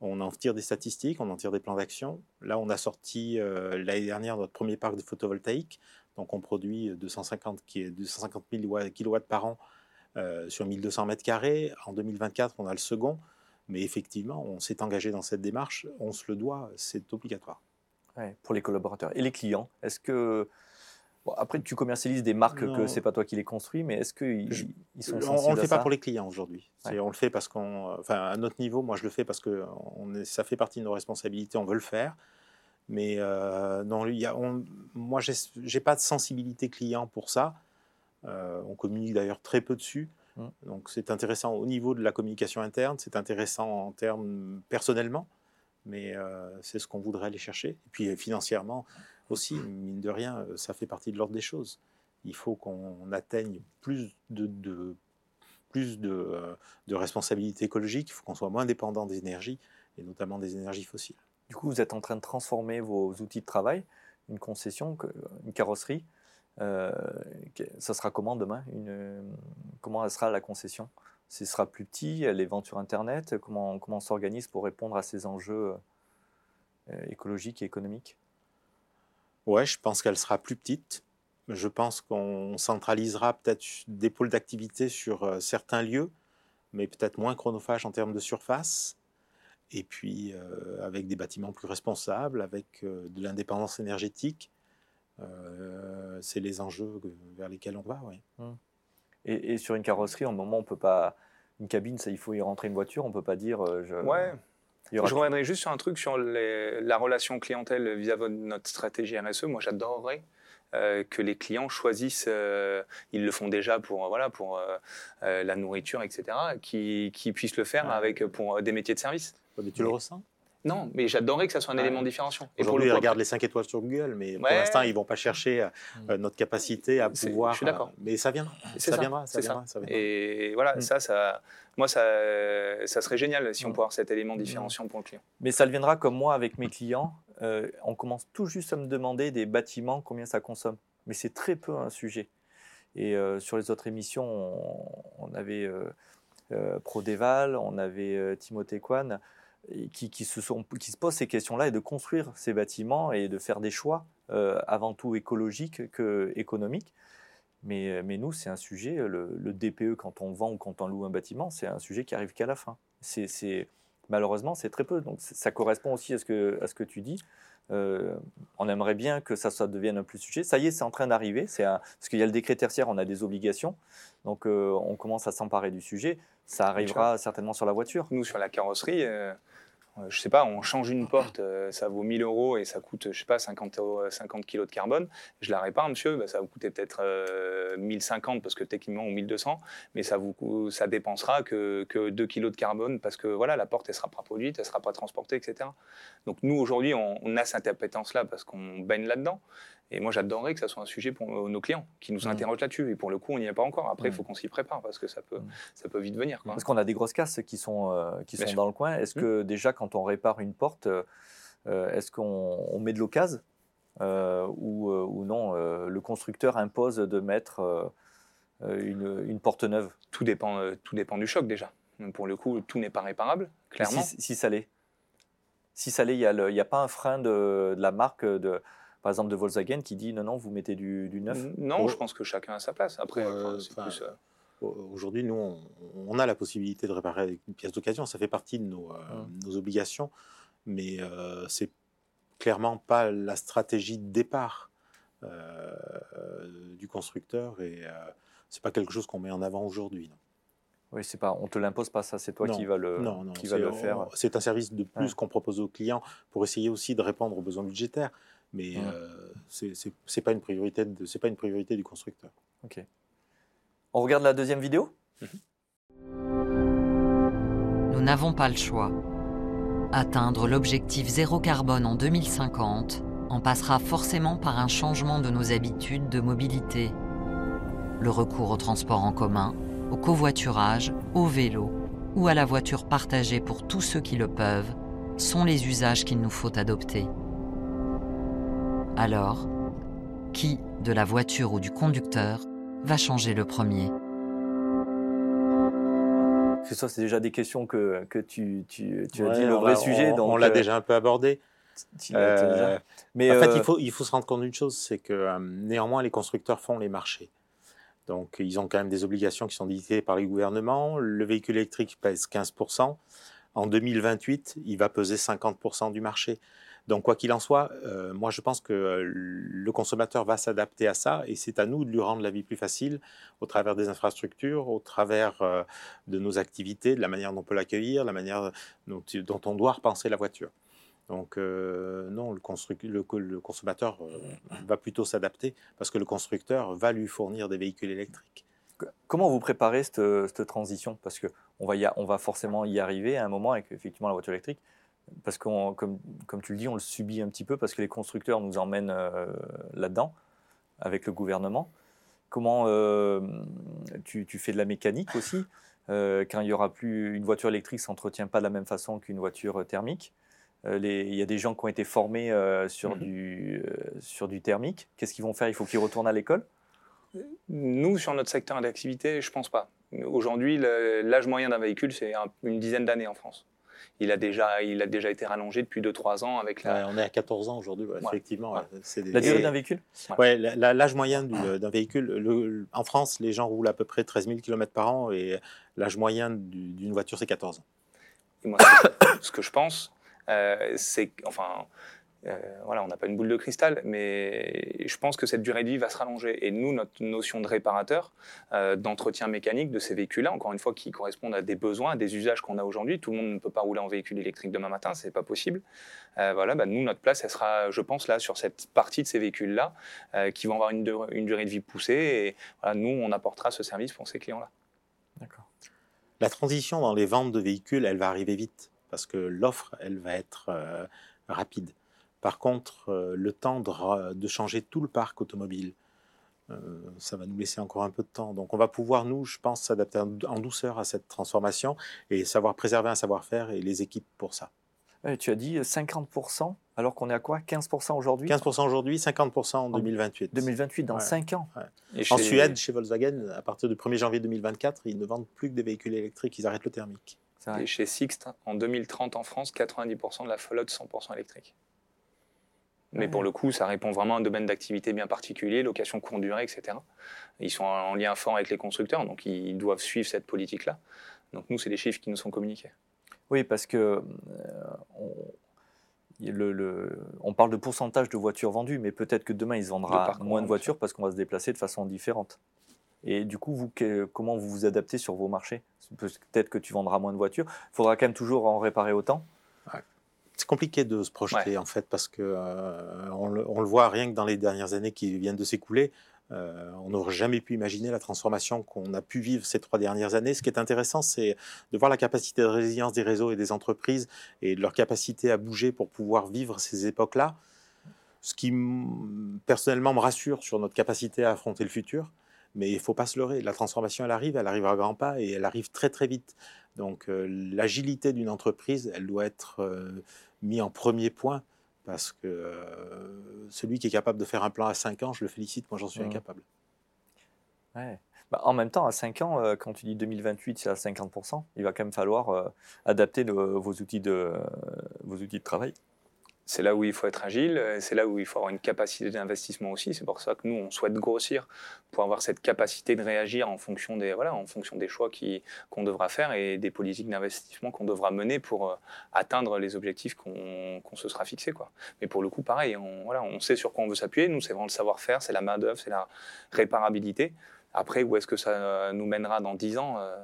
C: On en tire des statistiques, on en tire des plans d'action. Là, on a sorti euh, l'année dernière notre premier parc de photovoltaïque. Donc, on produit 250, 250 000 kW par an euh, sur 1200 mètres carrés. En 2024, on a le second. Mais effectivement, on s'est engagé dans cette démarche. On se le doit, c'est obligatoire.
A: pour les collaborateurs. Et les clients Est-ce que après, tu commercialises des marques que que c'est pas toi qui les construis, mais est-ce qu'ils ils sont
C: On ne le fait pas pour les clients aujourd'hui. On le fait parce qu'on, enfin, à notre niveau, moi je le fais parce que on est, ça fait partie de nos responsabilités, on veut le faire. Mais euh, non, y a, on, moi j'ai pas de sensibilité client pour ça. Euh, on communique d'ailleurs très peu dessus. Hum. Donc c'est intéressant au niveau de la communication interne, c'est intéressant en termes personnellement, mais euh, c'est ce qu'on voudrait aller chercher. Et puis financièrement, aussi, mine de rien, euh, ça fait partie de l'ordre des choses. Il faut qu'on atteigne plus de, plus euh, de, responsabilités écologiques, il faut qu'on soit moins dépendant des énergies, et notamment des énergies fossiles.
A: Du coup, vous êtes en train de transformer vos outils de travail, une concession, une carrosserie. Euh, ça sera comment demain Comment sera la concession? Ce sera plus petit, elle est sur Internet Comment, comment on s'organise pour répondre à ces enjeux écologiques et économiques?
C: Ouais, je pense qu'elle sera plus petite. Je pense qu'on centralisera peut-être des pôles d'activité sur euh, certains lieux, mais peut-être moins chronophages en termes de surface. Et puis euh, avec des bâtiments plus responsables, avec euh, de l'indépendance énergétique. c'est les enjeux vers lesquels on va. Ouais.
A: Mmh. Et, sur une carrosserie, en moment, on peut pas. Une cabine, ça, il faut y rentrer une voiture, on peut pas dire. Je...
B: Ouais. Je reviendrai juste sur un truc sur la relation clientèle vis-à-vis de notre stratégie RSE. Moi, j'adorerais euh, que les clients choisissent, euh, ils le font déjà pour, voilà, pour euh, la nourriture, etc., qui, puissent le faire avec, pour des métiers de service.
C: Mais tu le ressens?
B: Non, mais j'adorerais que ça soit un élément différenciant.
C: Aujourd'hui, ils regardent les 5 étoiles sur Google, mais pour l'instant, ils ne vont pas chercher mm. notre capacité à pouvoir.
B: Je suis d'accord.
C: mais ça viendra. Ça, viendra, ça, viendra, ça.
B: Et voilà, mm. ça, ça, moi, ça, ça serait génial si on pouvait avoir cet élément différenciant pour le client.
A: Mais ça le viendra comme moi avec mes clients. Euh, on commence tout juste à me demander des bâtiments, combien ça consomme. Mais c'est très peu un sujet. Et euh, sur les autres émissions, on, avait euh, Prodeval, on avait Timothée Kwan, qui, qui, se sont, qui se posent ces questions-là et de construire ces bâtiments et de faire des choix avant tout écologiques que économiques. Mais, mais nous, c'est un sujet, le, DPE, quand on vend ou quand on loue un bâtiment, c'est un sujet qui arrive qu'à la fin. C'est, malheureusement, c'est très peu. Donc ça correspond aussi à ce que, à ce que tu dis. Euh, on aimerait bien que ça, ça devienne un plus sujet. Ça y est, c'est en train d'arriver. C'est parce qu'il y a le décret tertiaire, on a des obligations. Donc euh, on commence à s'emparer du sujet. Ça arrivera certainement sur la voiture.
B: Nous, sur la carrosserie, euh, euh, je sais pas, on change une porte, euh, ça vaut 1000 euros et ça coûte, je sais pas, 50, 50 kg de carbone. Je la répare, monsieur, bah, ça vous coûter peut-être 1050 euh, parce que techniquement, ou 1200, mais ça, vous, ça dépensera que, que 2 kg de carbone parce que voilà, la porte, elle sera pas produite, elle sera pas transportée, etc. Donc nous, aujourd'hui, on, on, a cette appétence-là parce qu'on baigne là-dedans. Et moi, j'adorerais que ça soit un sujet pour nos clients qui nous mmh. interrogent là-dessus. Et pour le coup, on n'y est pas encore. Après, il mmh. faut qu'on s'y prépare parce que ça peut, mmh. ça peut vite venir.
A: Parce qu'on a des grosses casses qui sont, euh, qui sont dans le coin. Est-ce que déjà, quand on répare une porte, euh, est-ce qu'on met de l'occasion euh, ou, ou, non Le constructeur impose de mettre une, une, porte neuve?
B: Tout dépend, tout dépend du choc déjà. Pour le coup, tout n'est pas réparable, clairement.
A: Si, ça l'est? Si ça l'est, il n'y a, a, pas un frein de, de la marque de par exemple de Volkswagen qui dit non, non, vous mettez du, neuf
B: Non, je pense que chacun a sa place. Après, euh, euh,
C: Aujourd'hui, nous, on, a la possibilité de réparer avec une pièce d'occasion. Ça fait partie de nos, euh, obligations. Mais euh, c'est clairement pas la stratégie de départ du constructeur. Et c'est pas quelque chose qu'on met en avant aujourd'hui.
A: Oui, c'est pas, on te l'impose pas ça, c'est toi qui va le, qui va le faire.
C: C'est un service de plus qu'on propose aux clients pour essayer aussi de répondre aux besoins budgétaires mais euh, ce c'est pas une priorité c'est pas une priorité du constructeur.
A: Ok. On regarde la deuxième vidéo? Mhm.
E: Nous n'avons pas le choix. Atteindre l'objectif zéro carbone en 2050 en passera forcément par un changement de nos habitudes de mobilité. Le recours au transport en commun, au covoiturage, au vélo ou à la voiture partagée pour tous ceux qui le peuvent sont les usages qu'il nous faut adopter. Alors, qui, de la voiture ou du conducteur, va changer le premier?
A: Ça, c'est déjà des questions que, que tu, tu, tu as dit, le vrai sujet.
C: On,
A: donc,
C: on l'a
A: euh,
C: déjà un peu abordé. Euh,
A: Mais
C: en fait,
A: euh,
C: il faut, il faut se rendre compte d'une chose, c'est que néanmoins, les constructeurs font les marchés. Donc, ils ont quand même des obligations qui sont dictées par les gouvernements. Le véhicule électrique pèse 15%. En 2028, il va peser 50% du marché. Donc, quoi qu'il en soit, euh, moi, je pense que euh, le consommateur va s'adapter à ça et c'est à nous de lui rendre la vie plus facile au travers des infrastructures, au travers euh, de nos activités, de la manière dont on peut l'accueillir, la manière dont, on doit repenser la voiture. Donc non, le, consommateur va plutôt s'adapter parce que le constructeur va lui fournir des véhicules électriques.
A: Comment vous préparez cette, transition? Parce qu'on va forcément y arriver à un moment avec effectivement la voiture électrique. Parce que, comme, comme tu le dis, on le subit un petit peu parce que les constructeurs nous emmènent euh, là-dedans avec le gouvernement. Comment euh, tu, tu fais de la mécanique aussi Euh, Quand il y aura plus une voiture électrique, s'entretient pas de la même façon qu'une voiture thermique. Il y a des gens qui ont été formés sur,
B: Mhm.
A: du, sur du thermique. Qu'est-ce qu'ils vont faire? Il faut qu'ils retournent à l'école?
B: Nous, sur notre secteur d'activité, je pense pas. Aujourd'hui, l'âge moyen d'un véhicule, c'est un- une dizaine d'années en France. Il a, déjà, il a déjà été rallongé depuis 2-3 ans avec la,
C: Ouais, on est à 14 ans aujourd'hui, ouais,
B: Ouais.
C: effectivement.
B: Ouais.
C: ouais, c'est des-
A: La durée d'un véhicule?
C: Ouais, l'âge moyen du- d'un véhicule, le- le- en France, les gens roulent à peu près 13 000 km par an et l'âge moyen du- d'une voiture, c'est 14 ans.
B: Et moi, (coughs) ce que, je pense, euh, c'est enfin, euh, voilà, on n'a pas une boule de cristal, mais je pense que cette durée de vie va se rallonger. Et nous, notre notion de réparateur, euh, d'entretien mécanique de ces véhicules-là, encore une fois, qui correspondent à des besoins, à des usages qu'on a aujourd'hui. Tout le monde ne peut pas rouler en véhicule électrique demain matin, c'est pas possible. Euh, voilà, bah, nous, notre place, elle sera, je pense, là, sur cette partie de ces véhicules-là, euh, qui vont avoir une, dur- une durée de vie poussée. Et nous, on apportera ce service pour ces clients-là.
A: D'accord.
C: La transition dans les ventes de véhicules, elle va arriver vite parce que l'offre, elle va être euh, rapide. Par contre, euh, le temps de, changer tout le parc automobile, euh, ça va nous laisser encore un peu de temps. Donc, on va pouvoir, nous, je pense, s'adapter en douceur à cette transformation et savoir préserver un savoir-faire et les équipes pour ça.
A: Ouais, tu as dit 50%, alors qu'on est à quoi? 15% aujourd'hui?
C: 15% aujourd'hui, 50% en 2028.
A: 2028, dans
C: Ouais.
A: 5 ans.
B: Et
C: En
B: chez-
C: Suède, chez Volkswagen, à partir du 1er janvier 2024, ils ne vendent plus que des véhicules électriques, ils arrêtent le thermique.
B: Et chez Sixt, en 2030 en France, 90% de la flotte 100% électrique. Mais pour le coup, ça répond vraiment à un domaine d'activité bien particulier, location courte durée, etc. Ils sont en lien fort avec les constructeurs, donc ils doivent suivre cette politique-là. Donc nous, c'est les chiffres qui nous sont communiqués.
A: Oui, parce que euh, on, le- le- on parle de pourcentage de voitures vendues, mais peut-être que demain, il se vendra
B: De
A: moins de voitures parce qu'on va se déplacer de façon différente. Et du coup, vous, que- comment vous vous adaptez sur vos marchés? Peut-être que tu vendras moins de voitures. Il faudra quand même toujours en réparer autant.
C: C'est compliqué de se projeter en fait parce que euh, on, le, on le voit rien que dans les dernières années qui viennent de s'écouler. euh, on n'aurait jamais pu imaginer la transformation qu'on a pu vivre ces trois dernières années. Ce qui est intéressant, c'est de voir la capacité de résilience des réseaux et des entreprises et de leur capacité à bouger pour pouvoir vivre ces époques-là. Ce qui, personnellement, me rassure sur notre capacité à affronter le futur. Mais il ne faut pas se leurrer. La transformation, elle arrive, elle arrive à grands pas et elle arrive très très vite. Donc euh, l'agilité d'une entreprise, elle doit être euh, mise en premier point parce que euh, celui qui est capable de faire un plan à 5 ans, je le félicite, moi j'en suis
A: Mhm.
C: incapable.
A: Ouais. Bah, en même temps, à 5 ans, euh, quand tu dis 2028, c'est à 50%, il va quand même falloir euh, adapter le- vos, outils de, euh, vos outils de travail.
B: C'est là où il faut être agile, euh, c'est là où il faut avoir une capacité d'investissement aussi. C'est pour ça que nous, on souhaite grossir pour avoir cette capacité de réagir en fonction des, voilà, en fonction des choix qu'on devra faire et des politiques d'investissement qu'on devra mener pour euh, atteindre les objectifs qu'on qu'on se sera fixés. Quoi. Mais pour le coup, pareil, on, voilà, on sait sur quoi on veut s'appuyer. Nous, c'est vraiment le savoir-faire, c'est la main-d'œuvre, c'est la réparabilité. Après, où est-ce que ça nous mènera dans 10 ans euh,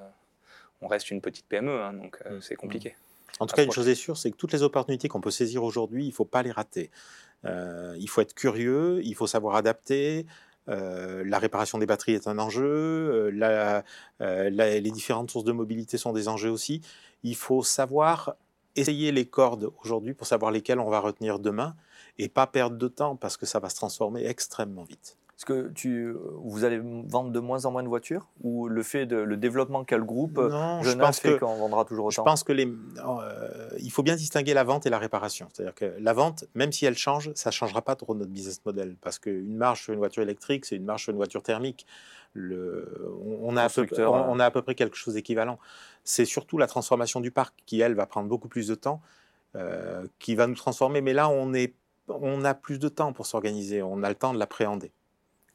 B: On reste une petite PME, hein, donc euh,
C: Mm.
B: c'est compliqué.
C: En tout cas, une chose est sûre, c'est que toutes les opportunités qu'on peut saisir aujourd'hui, il ne faut pas les rater. Euh, il faut être curieux, il faut savoir adapter. euh, la réparation des batteries est un enjeu, euh, la- la- les différentes sources de mobilité sont des enjeux aussi. Il faut savoir essayer les cordes aujourd'hui pour savoir lesquelles on va retenir demain et pas perdre de temps parce que ça va se transformer extrêmement vite.
A: Est-ce que tu, vous allez vendre de moins en moins de voitures ou le fait de le développement qu'a le groupe
C: non, je pense
A: fait qu'on vendra toujours autant
C: Je pense que les, euh, il faut bien distinguer la vente et la réparation. C'est-à-dire que la vente, même si elle change, ça ne changera pas trop notre business model parce qu'une marche sur une voiture électrique, c'est une marche sur une voiture thermique. Le, on, a à peu, on, on a à peu près quelque chose d'équivalent. C'est surtout la transformation du parc qui, elle, va prendre beaucoup plus de temps, euh, qui va nous transformer. Mais là, on, est, on a plus de temps pour s'organiser, on a le temps de l'appréhender.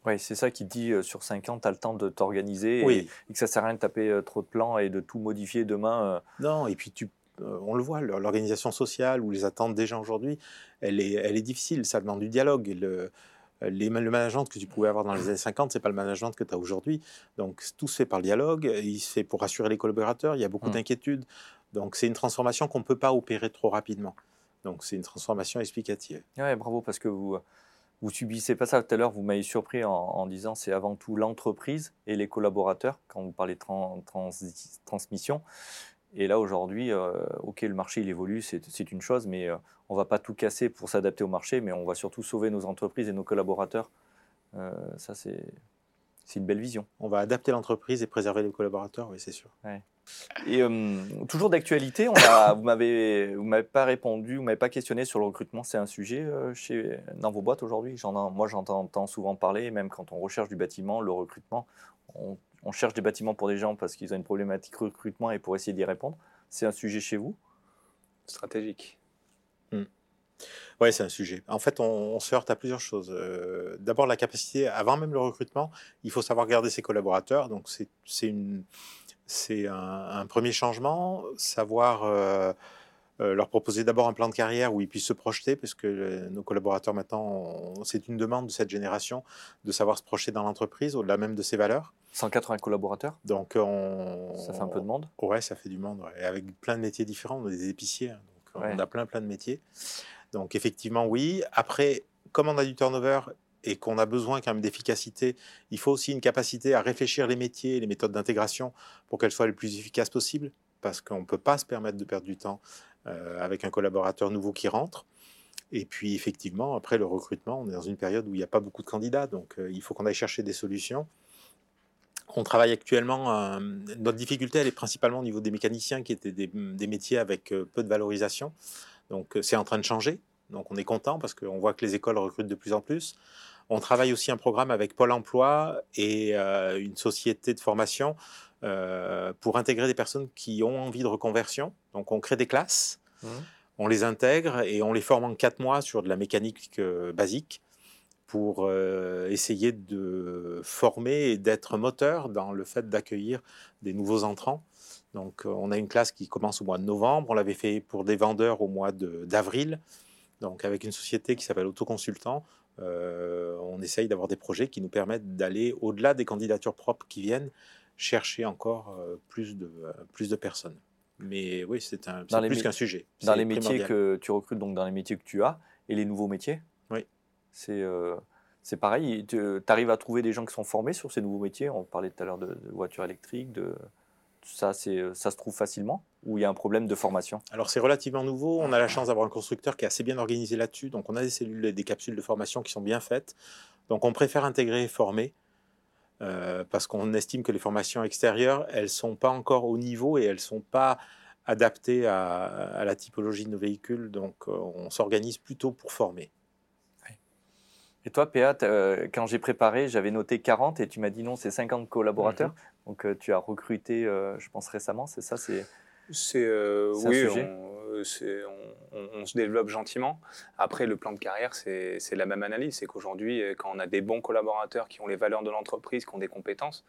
A: Oui, c'est ça qui dit euh, sur 5 ans, tu as le temps de t'organiser
C: Oui.
A: et, et que ça sert à rien de taper euh, trop de plans et de tout modifier demain. euh.
C: Non, et puis tu, on le voit, l'organisation sociale ou les attentes des gens aujourd'hui, elle est, elle est difficile, ça demande du dialogue. Le, les, le management que tu pouvais avoir dans les années 50, c'est pas le management que tu as aujourd'hui. Donc tout se fait par le dialogue, il se fait pour rassurer les collaborateurs, il y a beaucoup
A: Mm.
C: d'inquiétudes. Donc c'est une transformation qu'on ne peut pas opérer trop rapidement. Donc c'est une transformation explicative.
A: Ouais, bravo, parce que vous vous subissez pas ça. Tout à l'heure, vous m'avez surpris en, en disant c'est avant tout l'entreprise et les collaborateurs quand vous parlez trans- transmission. Et là, aujourd'hui, euh, OK, le marché, il évolue, c'est une chose, mais euh, on va pas tout casser pour s'adapter au marché, mais on va surtout sauver nos entreprises et nos collaborateurs. Euh, ça, c'est c'est une belle vision.
C: On va adapter l'entreprise et préserver les collaborateurs, oui c'est sûr.
A: Et euh, toujours d'actualité, vous m'avez pas répondu, vous m'avez pas questionné sur le recrutement. C'est un sujet euh, chez dans vos boîtes aujourd'hui? Moi j'entends entends souvent parler, même quand on recherche du bâtiment, le recrutement, on, cherche des bâtiments pour des gens parce qu'ils ont une problématique recrutement et pour essayer d'y répondre. C'est un sujet chez vous?
B: Stratégique.
C: Oui, c'est un sujet. En fait, on, se heurte à plusieurs choses. Euh, D'abord, la capacité, avant même le recrutement, il faut savoir garder ses collaborateurs. Donc, c'est une- c'est un, un premier changement. Savoir euh, euh, leur proposer d'abord un plan de carrière où ils puissent se projeter, parce que euh, nos collaborateurs, maintenant, on- c'est une demande de cette génération de savoir se projeter dans l'entreprise, au-delà même de ses valeurs.
A: 180 collaborateurs,
C: Donc, on.
A: ça fait un peu de monde.
C: Ouais, ça fait du monde. ouais. Et avec plein de métiers différents. On est des épiciers, hein, donc
A: Ouais.
C: on a plein plein de métiers. Donc effectivement, oui. Après, comme on a du turnover et qu'on a besoin quand même d'efficacité, il faut aussi une capacité à réfléchir les métiers, les méthodes d'intégration pour qu'elles soient les plus efficaces possibles, parce qu'on ne peut pas se permettre de perdre du temps euh, avec un collaborateur nouveau qui rentre. Et puis effectivement, après le recrutement, on est dans une période où il n'y a pas beaucoup de candidats, donc euh, il faut qu'on aille chercher des solutions. On travaille actuellement. euh, notre difficulté, elle est principalement au niveau des mécaniciens, qui étaient des, métiers avec peu de valorisation. Donc, c'est en train de changer. Donc, on est content parce qu'on voit que les écoles recrutent de plus en plus. On travaille aussi un programme avec Pôle Emploi et euh, une société de formation euh, pour intégrer des personnes qui ont envie de reconversion. Donc, on crée des classes,
A: Mhm.
C: on les intègre et on les forme en quatre mois sur de la mécanique euh, basique pour essayer de former et d'être moteur dans le fait d'accueillir des nouveaux entrants. Donc, on a une classe qui commence au mois de novembre. On l'avait fait pour des vendeurs au mois d'avril. Donc, avec une société qui s'appelle Autoconsultant, euh, on essaye d'avoir des projets qui nous permettent d'aller au-delà des candidatures propres qui viennent chercher encore euh, plus, de, euh, plus de personnes. Mais oui, c'est un, c'est plus qu'un sujet.
A: Dans les métiers
C: primordial.
A: que tu recrutes, donc dans les métiers que tu as et les nouveaux métiers.
C: Oui.
A: C'est euh, c'est pareil. Tu arrives à trouver des gens qui sont formés sur ces nouveaux métiers. On parlait tout à l'heure de, de voitures électriques, de ça, c'est ça se trouve facilement ou il y a un problème de formation?
C: Alors c'est relativement nouveau. On a la chance d'avoir un constructeur qui est assez bien organisé là-dessus. Donc on a des cellules des capsules de formation qui sont bien faites. Donc on préfère intégrer et former euh, parce qu'on estime que les formations extérieures, elles sont pas encore au niveau et elles sont pas adaptées à, à la typologie de nos véhicules. Donc euh, on s'organise plutôt pour former.
A: Et toi, PA, euh, quand j'ai préparé, j'avais noté 40 et tu m'as dit non, c'est 50 collaborateurs. Donc euh, tu as recruté, euh, je pense récemment, c'est ça c'est...
B: C'est
A: C'est un
B: oui,
A: sujet.
B: on, c'est- on- on- on se développe gentiment. Après, le plan de carrière, c'est c'est la même analyse. C'est qu'aujourd'hui, euh, quand on a des bons collaborateurs qui ont les valeurs de l'entreprise, qui ont des compétences,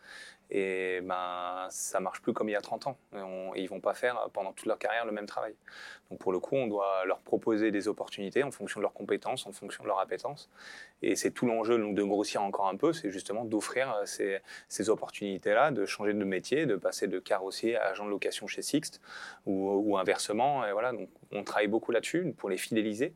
B: et ben ça marche plus comme il y a 30 ans. Et on- ils vont pas faire euh, pendant toute leur carrière le même travail. Donc pour le coup, on doit leur proposer des opportunités en fonction de leurs compétences, en fonction de leurs appétences. Et c'est tout l'enjeu donc, de grossir encore un peu, c'est justement d'offrir euh, ces, ces opportunités-là, de changer de métier, de passer de carrossier à agent de location chez Sixt ou, ou inversement. Et voilà, donc on travaille beaucoup là-dessus pour les fidéliser.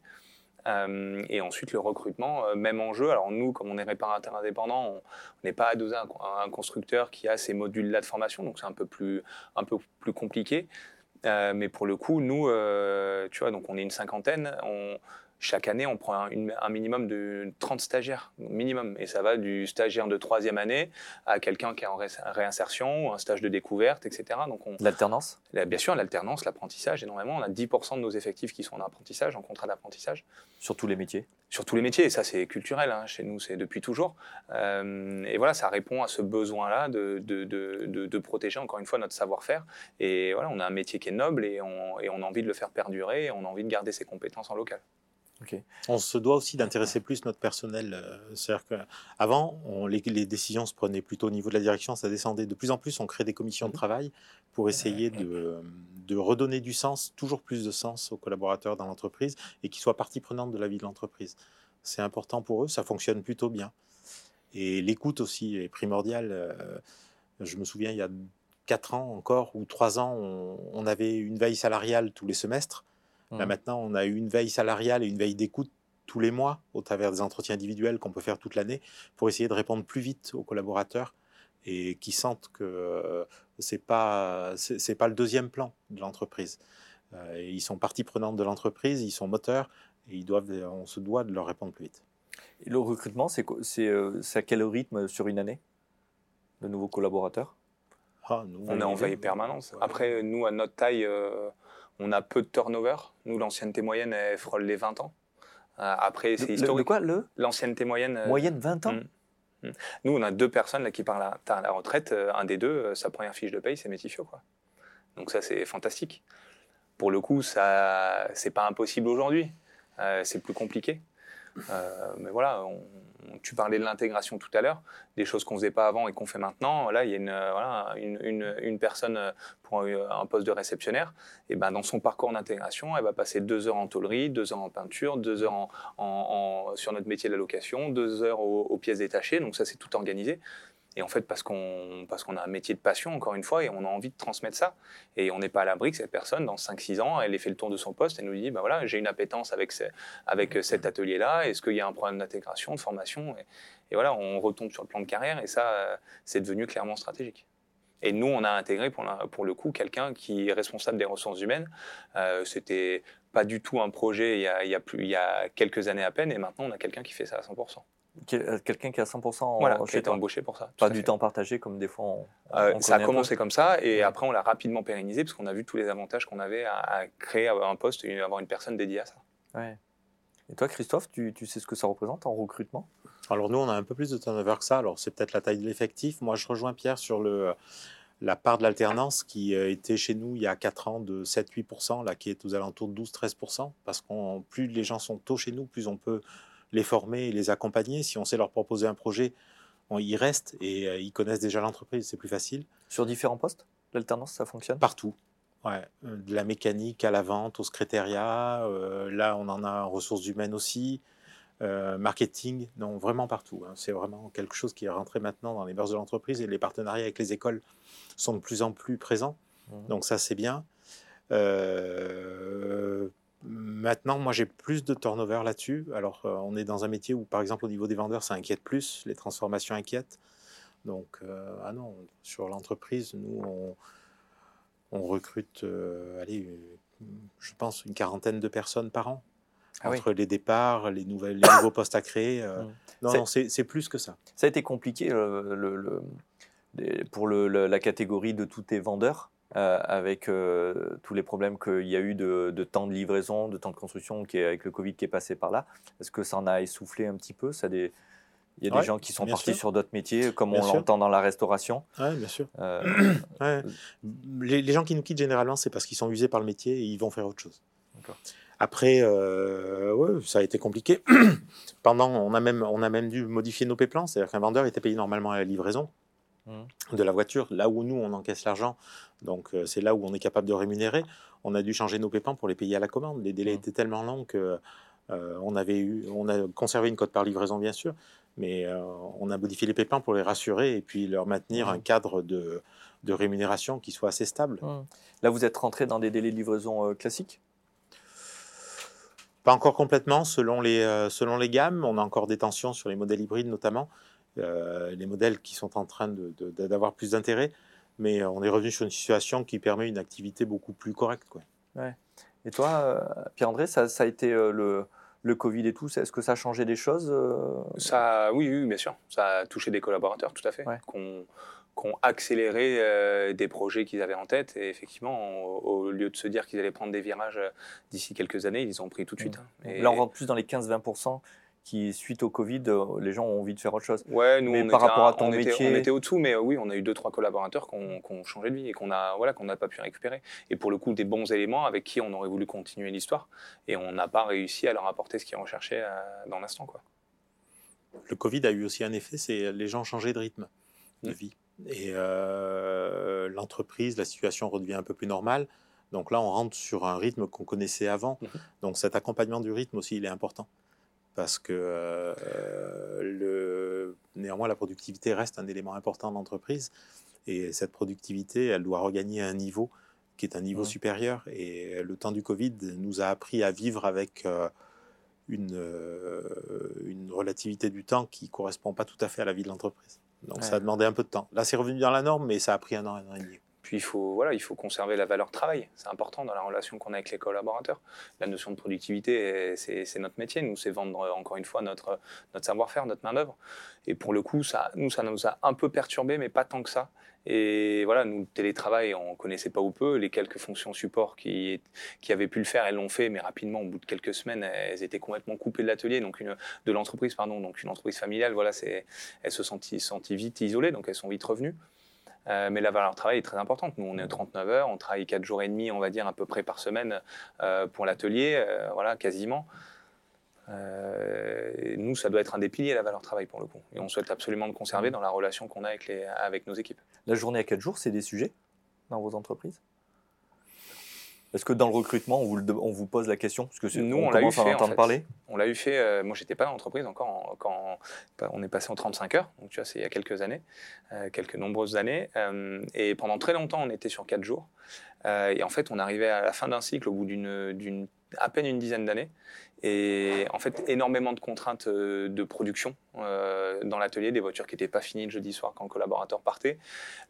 B: Euh, et ensuite, le recrutement, euh, même enjeu. Alors, nous, comme on est réparateur indépendant, on n'est pas adossé à un, un constructeur qui a ces modules-là de formation, donc c'est un peu plus, un peu plus compliqué. Euh, mais pour le coup, nous, euh, tu vois, donc on est une cinquantaine. Chaque année, on prend un, un, minimum de 30 stagiaires, minimum. Et ça va du stagiaire de troisième année à quelqu'un qui est en réinsertion, ou un stage de découverte, etc.
A: Donc L'alternance?
B: Bien sûr, l'alternance, l'apprentissage, énormément. On a 10% de nos effectifs qui sont en apprentissage, en contrat d'apprentissage.
A: Sur tous les métiers?
B: Sur tous les métiers, et ça c'est culturel, hein. chez nous c'est depuis toujours. Euh, et voilà, ça répond à ce besoin-là de, de, de, de, protéger encore une fois notre savoir-faire. Et voilà, on a un métier qui est noble et on, et on a envie de le faire perdurer, et on a envie de garder ses compétences en local.
C: On se doit aussi d'intéresser plus notre personnel. Euh, c'est-à-dire qu'avant, les, les, décisions se prenaient plutôt au niveau de la direction, ça descendait. De plus en plus, on crée des commissions de mmh. travail pour essayer de, de redonner du sens, toujours plus de sens aux collaborateurs dans l'entreprise et qu'ils soient partie prenante de la vie de l'entreprise. C'est important pour eux, ça fonctionne plutôt bien. Et l'écoute aussi est primordiale. Euh, je me souviens, il y a 4 ans encore ou 3 ans, on avait une veille salariale tous les semestres Là, mmh. maintenant, on a eu une veille salariale et une veille d'écoute tous les mois au travers des entretiens individuels qu'on peut faire toute l'année pour essayer de répondre plus vite aux collaborateurs et qui sentent que euh, c'est pas c'est pas le deuxième plan de l'entreprise. Euh, ils sont partie prenante de l'entreprise, ils sont moteurs et ils doivent on se doit de leur répondre plus vite.
A: Et le recrutement, c'est euh, à quel rythme sur une année de nouveaux collaborateurs?
B: Ah, On est en veille permanente. Après, nous, à notre taille, on a peu de turnover. Nous, l'ancienneté moyenne, elle frôle les 20 ans. Euh, après, c'est historique.
A: Le, quoi le?
B: L'ancienneté moyenne.
A: Euh, moyenne 20 ans?
B: Hmm. Hmm. Nous, on a deux personnes là, qui partent à la retraite. Euh, un des deux, sa première fiche de paye, c'est Métifio. Quoi. Donc ça, c'est fantastique. Pour le coup, ça, c'est pas impossible aujourd'hui. c'est plus compliqué. Mais voilà, tu parlais de l'intégration tout à l'heure, des choses qu'on faisait pas avant et qu'on fait maintenant. Là, il y a une, voilà, une, une, personne pour un, poste de réceptionnaire. Et ben, dans son parcours d'intégration, elle va passer deux heures en tôlerie, deux heures en peinture, deux heures en, sur notre métier de la location, deux heures aux pièces détachées. Donc ça, c'est tout organisé. Et en fait, parce qu'on parce qu'on a un métier de passion, encore une fois, et on a envie de transmettre ça. Et on n'est pas à l'abri que cette personne, dans 5-6 ans, elle ait fait le tour de son poste et nous dit, bah voilà, j'ai une appétence avec, avec cet atelier-là, est-ce qu'il y a un problème d'intégration, de formation? Et, voilà, on retombe sur le plan de carrière et ça, c'est devenu clairement stratégique. Et nous, on a intégré pour, pour le coup quelqu'un qui est responsable des ressources humaines. Euh, C'était pas du tout un projet il y, a, il y a quelques années à peine, et maintenant on a quelqu'un qui fait ça à 100%.
A: Euh, quelqu'un qui a 100%
B: voilà, qui a été embauché pour ça.
A: Pas du temps partagé comme des fois on,
B: euh, Ça a commencé comme ça et après on l'a rapidement pérennisé parce qu'on a vu tous les avantages qu'on avait à, créer un poste et avoir une personne dédiée à ça.
A: Ouais. Et toi Christophe, tu, tu, sais ce que ça représente en recrutement?
C: Alors nous on a un peu plus de turnover que ça, alors c'est peut-être la taille de l'effectif. Moi je rejoins Pierre sur le, la part de l'alternance qui euh, était chez nous il y a 4 ans de 7-8%, là qui est aux alentours de 12-13%, parce que plus les gens sont tôt chez nous, plus on peut les former et les accompagner. Si on sait leur proposer un projet, on y reste et euh, ils connaissent déjà l'entreprise, c'est plus facile.
A: Sur différents postes, l'alternance, ça fonctionne?
C: Partout. Ouais. Euh, de la mécanique à la vente, au secrétariat. Euh, là, on en a en ressources humaines aussi. marketing, non, vraiment partout. Hein. C'est vraiment quelque chose qui est rentré maintenant dans les beurs de l'entreprise et les partenariats avec les écoles sont de plus en plus présents. Mmh. Donc ça, c'est bien. Maintenant, moi, j'ai plus de turnover là-dessus. Alors, euh, on est dans un métier où, par exemple, au niveau des vendeurs, ça inquiète plus, les transformations inquiètent. Donc, euh, ah non, sur l'entreprise, nous, on, recrute, euh, allez, je pense, une quarantaine de personnes par an. Ah entre les départs, les, nouvelles, les nouveaux postes à créer. Mmh. Non, non c'est plus que ça.
A: Ça a été compliqué le, pour la catégorie de tous tes vendeurs? Euh, avec euh, tous les problèmes qu'il y a eu de, temps de livraison, de temps de construction qui est, avec le Covid qui est passé par là. Est-ce que ça en a essoufflé un petit peu? Ça des... Il y a des gens qui sont partis sur d'autres métiers, comme on l'entend dans la restauration.
C: Oui, bien sûr. Euh, (clears throat) les, gens qui nous quittent généralement, c'est parce qu'ils sont usés par le métier et ils vont faire autre chose. Après, ouais, ça a été compliqué. (clears throat) Pendant, on a, même, on a même dû modifier nos plans, c'est-à-dire qu'un vendeur était payé normalement à la livraison. Mmh. de la voiture, là où nous on encaisse l'argent, donc euh, c'est là où on est capable de rémunérer. On a dû changer nos pépins pour les payer à la commande. Les délais mmh. étaient tellement longs que euh, on avait eu, on a conservé une cote par livraison bien sûr, mais euh, on a modifié les pépins pour les rassurer et puis leur maintenir mmh. un cadre de, de, rémunération qui soit assez stable.
A: Là, vous êtes rentré dans des délais de livraison classiques?
C: Pas encore complètement, selon les, selon les gammes. On a encore des tensions sur les modèles hybrides notamment. Euh, les modèles qui sont en train d'avoir plus d'intérêt, mais on est revenu sur une situation qui permet une activité beaucoup plus correcte. Quoi.
A: Ouais. Et toi, euh, Pierre-André, ça, ça, a été euh, le, le Covid et tout, est-ce que ça a changé des choses
B: ça, oui, oui, bien sûr. Ça a touché des collaborateurs, tout à fait, qu'on qui ont accéléré euh, des projets qu'ils avaient en tête. Et effectivement, au, lieu de se dire qu'ils allaient prendre des virages euh, d'ici quelques années, ils ont pris tout de suite.
A: Hein. Et Là, on rentre plus dans les 15-20% qui, suite au Covid, euh, les gens ont envie de faire autre chose.
B: Ouais, nous, mais on par rapport à ton métier. on était au-dessous, mais oui, on a eu deux, trois collaborateurs qui ont, changé de vie et qu'on a, voilà, qu'on n'a pas pu récupérer. Et pour le coup, des bons éléments avec qui on aurait voulu continuer l'histoire. Et on n'a pas réussi à leur apporter ce qu'ils recherchaient dans l'instant. Quoi.
C: Le Covid a eu aussi un effet, c'est les gens changeaient de rythme de vie. Et euh, l'entreprise, la situation redevient un peu plus normale. Donc là, on rentre sur un rythme qu'on connaissait avant. Mmh Donc cet accompagnement du rythme aussi, il est important. Parce que euh, le... néanmoins, la productivité reste un élément important de l'entreprise. Et cette productivité, elle doit regagner un niveau qui est un niveau supérieur. Et le temps du Covid nous a appris à vivre avec euh, une, une relativité du temps qui ne correspond pas tout à fait à la vie de l'entreprise. Donc ça a demandé un peu de temps. Là, c'est revenu dans la norme, mais ça a pris un an, un an et demi.
B: Il faut, voilà, il faut conserver la valeur travail. C'est important dans la relation qu'on a avec les collaborateurs. La notion de productivité, c'est notre métier. Nous, c'est vendre encore une fois notre, notre savoir-faire, notre main-d'œuvre. Et pour le coup, ça, nous, ça nous a un peu perturbé, mais pas tant que ça. Et voilà, nous, télétravail, on connaissait pas ou peu. Les quelques fonctions support qui, qui avaient pu le faire, elles l'ont fait, mais rapidement, au bout de quelques semaines, elles étaient complètement coupées de l'atelier, donc une, de l'entreprise, pardon. Donc une entreprise familiale, voilà, elles se sentent, sentent vite isolées, donc elles sont vite revenues. Euh, mais la valeur travail est très importante. Nous, on est à 39 heures, on travaille 4 jours et demi, on va dire, à peu près par semaine euh, pour l'atelier, euh, voilà, quasiment. nous, ça doit être un des piliers, la valeur travail, pour le coup. Et on souhaite absolument le conserver mmh. dans la relation qu'on a avec, les, avec nos équipes.
A: La journée à 4 jours, c'est des sujets dans vos entreprises? Est-ce que dans le recrutement, on vous, pose la question? Parce que
B: nous, on, l'a eu fait. En parler. On l'a eu fait. Euh, moi, j'étais pas dans l'entreprise encore quand on est passé en 35 heures. Donc, tu vois, c'est il y a quelques années, euh, quelques nombreuses années. Euh, et pendant très longtemps, on était sur 4 jours. et en fait, on arrivait à la fin d'un cycle au bout d'une à peine une dizaine d'années et en fait énormément de contraintes euh, de production euh, dans l'atelier, des voitures qui n'étaient pas finies le jeudi soir quand le collaborateur partait.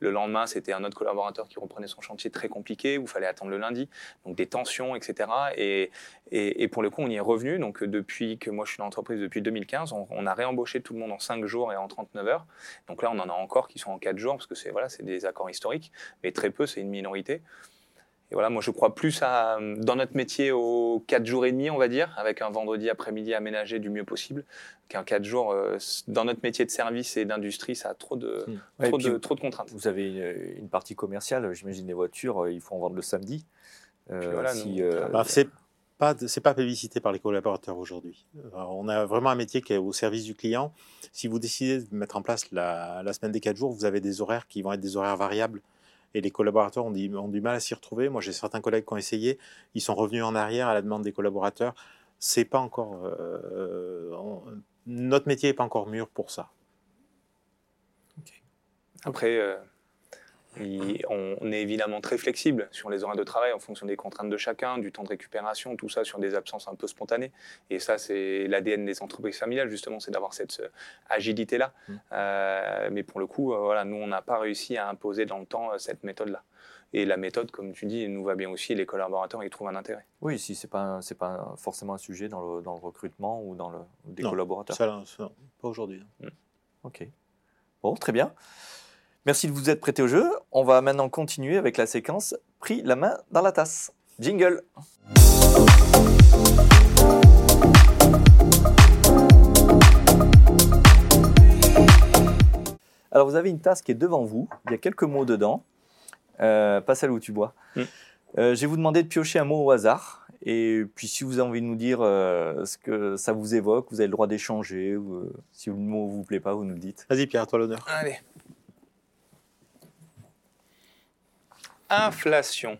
B: Le lendemain, c'était un autre collaborateur qui reprenait son chantier très compliqué où il fallait attendre le lundi, donc des tensions, etc. Et, et, pour le coup, on y est revenu. Donc depuis que moi je suis dans l'entreprise depuis 2015, on, a réembauché tout le monde en 5 jours et en 39 heures. Donc là, on en a encore qui sont en 4 jours parce que c'est voilà, c'est des accords historiques, mais très peu, c'est une minorité. Et voilà, moi je crois plus à, dans notre métier aux 4 jours et demi, on va dire, avec un vendredi après-midi aménagé du mieux possible, qu'un 4 jours. Euh, dans notre métier de service et d'industrie, ça a trop de, hmm. trop, de trop, de contraintes.
A: Vous avez une, partie commerciale, j'imagine les voitures, euh, il faut en vendre le samedi.
C: Euh, voilà, si, bah, c'est pas, c'est pas publicité par les collaborateurs aujourd'hui. On a vraiment un métier qui est au service du client. Si vous décidez de mettre en place la, la semaine des 4 jours, vous avez des horaires qui vont être des horaires variables et les collaborateurs ont, du mal à s'y retrouver. Moi, j'ai certains collègues qui ont essayé, ils sont revenus en arrière à la demande des collaborateurs. C'est pas encore, euh, notre métier n'est pas encore mûr pour ça.
B: Après, euh, on est évidemment très flexible sur les horaires de travail en fonction des contraintes de chacun, du temps de récupération, tout ça sur des absences un peu spontanées. Et ça, c'est l'ADN des entreprises familiales, justement, c'est d'avoir cette agilité-là. Mmh. Euh, mais pour le coup, euh, voilà, nous, on n'a pas réussi à imposer dans le temps euh, cette méthode-là. Et la méthode, comme tu dis, nous va bien aussi, les collaborateurs y trouvent un intérêt.
A: Oui, si ce n'est pas, pas forcément un sujet dans le, dans le recrutement ou dans le, des collaborateurs.
C: Ça, pas aujourd'hui.
A: Mmh. Ok. Bon, très bien. Merci de vous être prêté au jeu. On va maintenant continuer avec la séquence Pris la main dans la tasse. Jingle. Alors vous avez une tasse qui est devant vous. Il y a quelques mots dedans. Euh, pas celle où tu bois. Mm. Euh, je vais vous demander de piocher un mot au hasard. Et puis si vous avez envie de nous dire euh, ce que ça vous évoque, vous avez le droit d'échanger. Ou, si le mot ne vous plaît pas, vous nous le dites.
C: Vas-y Pierre, toi l'honneur.
B: Allez. Inflation.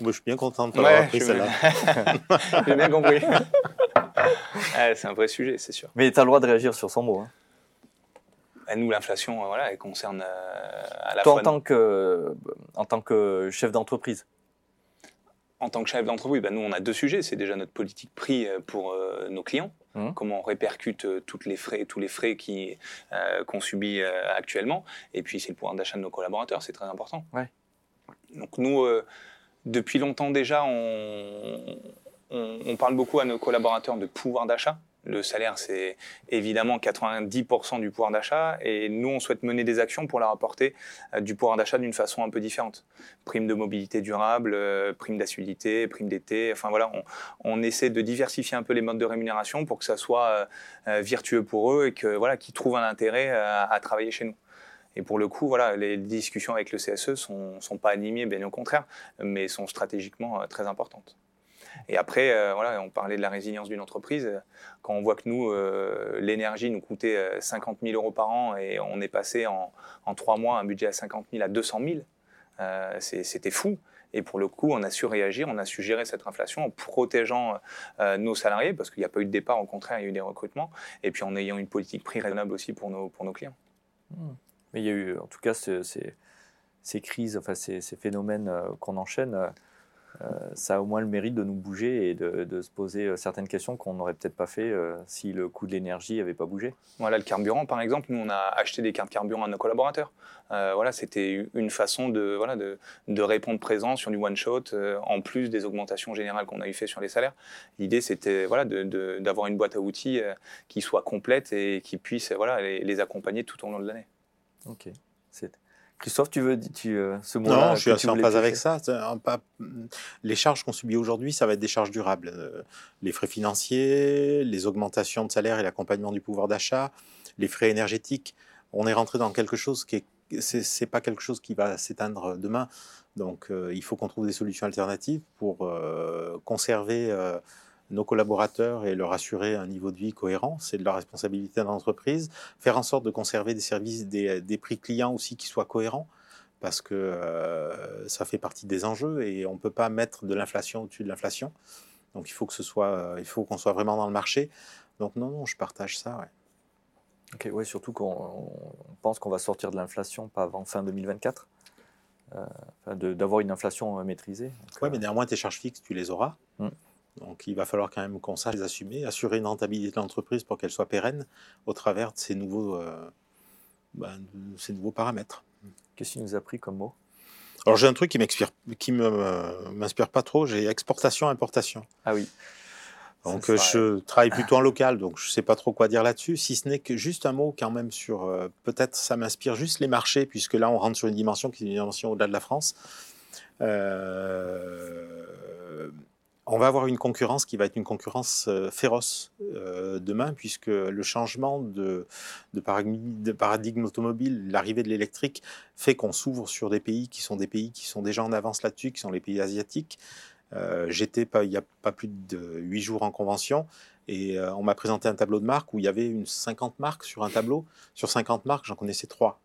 C: Moi, je suis bien content de t'avoir appris celle-là. (laughs)
B: J'ai bien compris. (laughs) c'est un vrai sujet, c'est sûr.
A: Mais tu as le droit de réagir sur son mot. Hein.
B: Bah, nous, l'inflation, voilà, elle concerne euh, à la
A: Toi, fois... en tant que, en tant que chef d'entreprise
B: En tant que chef d'entreprise, bah, nous, on a deux sujets. C'est déjà notre politique prix euh, pour euh, nos clients. Mmh. Comment on répercute toutes les frais, tous les frais qu'on subit actuellement. Et puis, c'est le pouvoir d'achat de nos collaborateurs. C'est très important.
A: Ouais.
B: Donc nous, euh, depuis longtemps déjà, on, on, parle beaucoup à nos collaborateurs de pouvoir d'achat. Le salaire, c'est évidemment 90% du pouvoir d'achat et nous, on souhaite mener des actions pour leur apporter euh, du pouvoir d'achat d'une façon un peu différente. Prime de mobilité durable, euh, prime d'assiduité, prime d'été, enfin voilà, on, essaie de diversifier un peu les modes de rémunération pour que ça soit euh, virtueux pour eux et que voilà, qu'ils trouvent un intérêt à, travailler chez nous. Et pour le coup, voilà, les discussions avec le CSE sont, sont pas animées, bien au contraire, mais sont stratégiquement très importantes. Et après, euh, voilà, on parlait de la résilience d'une entreprise. Quand on voit que nous, euh, l'énergie nous coûtait 50 euh, 000 euros par an et on est passé en, trois mois un budget à 50 000 à 200 000, c'était fou. Et pour le coup, on a su réagir, on a su gérer cette inflation en protégeant nos salariés, parce qu'il n'y a pas eu de départ, au contraire, il y a eu des recrutements, et puis en ayant une politique prix raisonnable aussi pour nos, pour nos clients.
A: Mmh. Mais il y a eu, en tout cas, ces, crises, enfin ces, phénomènes qu'on enchaîne euh, ça a au moins le mérite de nous bouger et de, se poser euh, certaines questions qu'on n'aurait peut-être pas fait euh, si le coût de l'énergie n'avait pas bougé.
B: Voilà, le carburant, par exemple, nous, on a acheté des cartes carburant à nos collaborateurs. voilà, c'était une façon de, voilà, de, de répondre présent sur du one-shot, en plus des augmentations générales qu'on a eu fait sur les salaires. L'idée, c'était voilà, d'avoir une boîte à outils qui soit complète et qui puisse voilà, les accompagner tout au long de l'année.
A: Ok. Christophe, tu veux tu, euh, ce
C: mot Non, je suis assez en phase avec ça. Les charges qu'on subit aujourd'hui, ça va être des charges durables. Euh, les frais financiers, les augmentations de salaire et l'accompagnement du pouvoir d'achat, les frais énergétiques. On est rentré dans quelque chose qui est c'est pas quelque chose qui va s'éteindre demain. Donc, euh, il faut qu'on trouve des solutions alternatives pour conserver nos collaborateurs et leur assurer un niveau de vie cohérent. C'est de la responsabilité de l'entreprise. Faire en sorte de conserver des services, des, prix clients aussi qui soient cohérents parce que euh, ça fait partie des enjeux et on ne peut pas mettre de l'inflation au-dessus de l'inflation. Donc il faut que ce soit, euh, il faut qu'on soit vraiment dans le marché. Donc non, non, je partage ça. Ouais.
A: Ok, ouais, surtout qu'on pense qu'on va sortir de l'inflation pas avant fin 2024. Euh, d'avoir une inflation maîtrisée.
C: Oui, mais néanmoins, tes charges fixes, tu les auras. Hum. Donc il va falloir quand même qu'on sache les assumer, assurer une rentabilité de l'entreprise pour qu'elle soit pérenne au travers de ces nouveaux, euh, ben, ces nouveaux paramètres.
A: Qu'est-ce qui nous a pris comme mot?
C: Alors j'ai un truc qui m'inspire, qui me m'inspire pas trop. J'ai exportation, importation.
A: Ah oui.
C: Donc je travaille plutôt en (laughs) local, donc je sais pas trop quoi dire là-dessus, si ce n'est que juste un mot quand même sur, euh, peut-être ça m'inspire juste les marchés, puisque là on rentre sur une dimension qui est une dimension au-delà de la France. Euh, on va avoir une concurrence qui va être une concurrence euh, féroce euh, demain, puisque le changement de, paradigme, automobile, l'arrivée de l'électrique, fait qu'on s'ouvre sur des pays qui sont des pays qui sont déjà en avance là-dessus, qui sont les pays asiatiques. Euh, j'étais il n'y a pas plus de huit jours en convention et on m'a présenté un tableau de marques où il y avait une 50 marques sur un tableau. Sur 50 marques, j'en connaissais trois.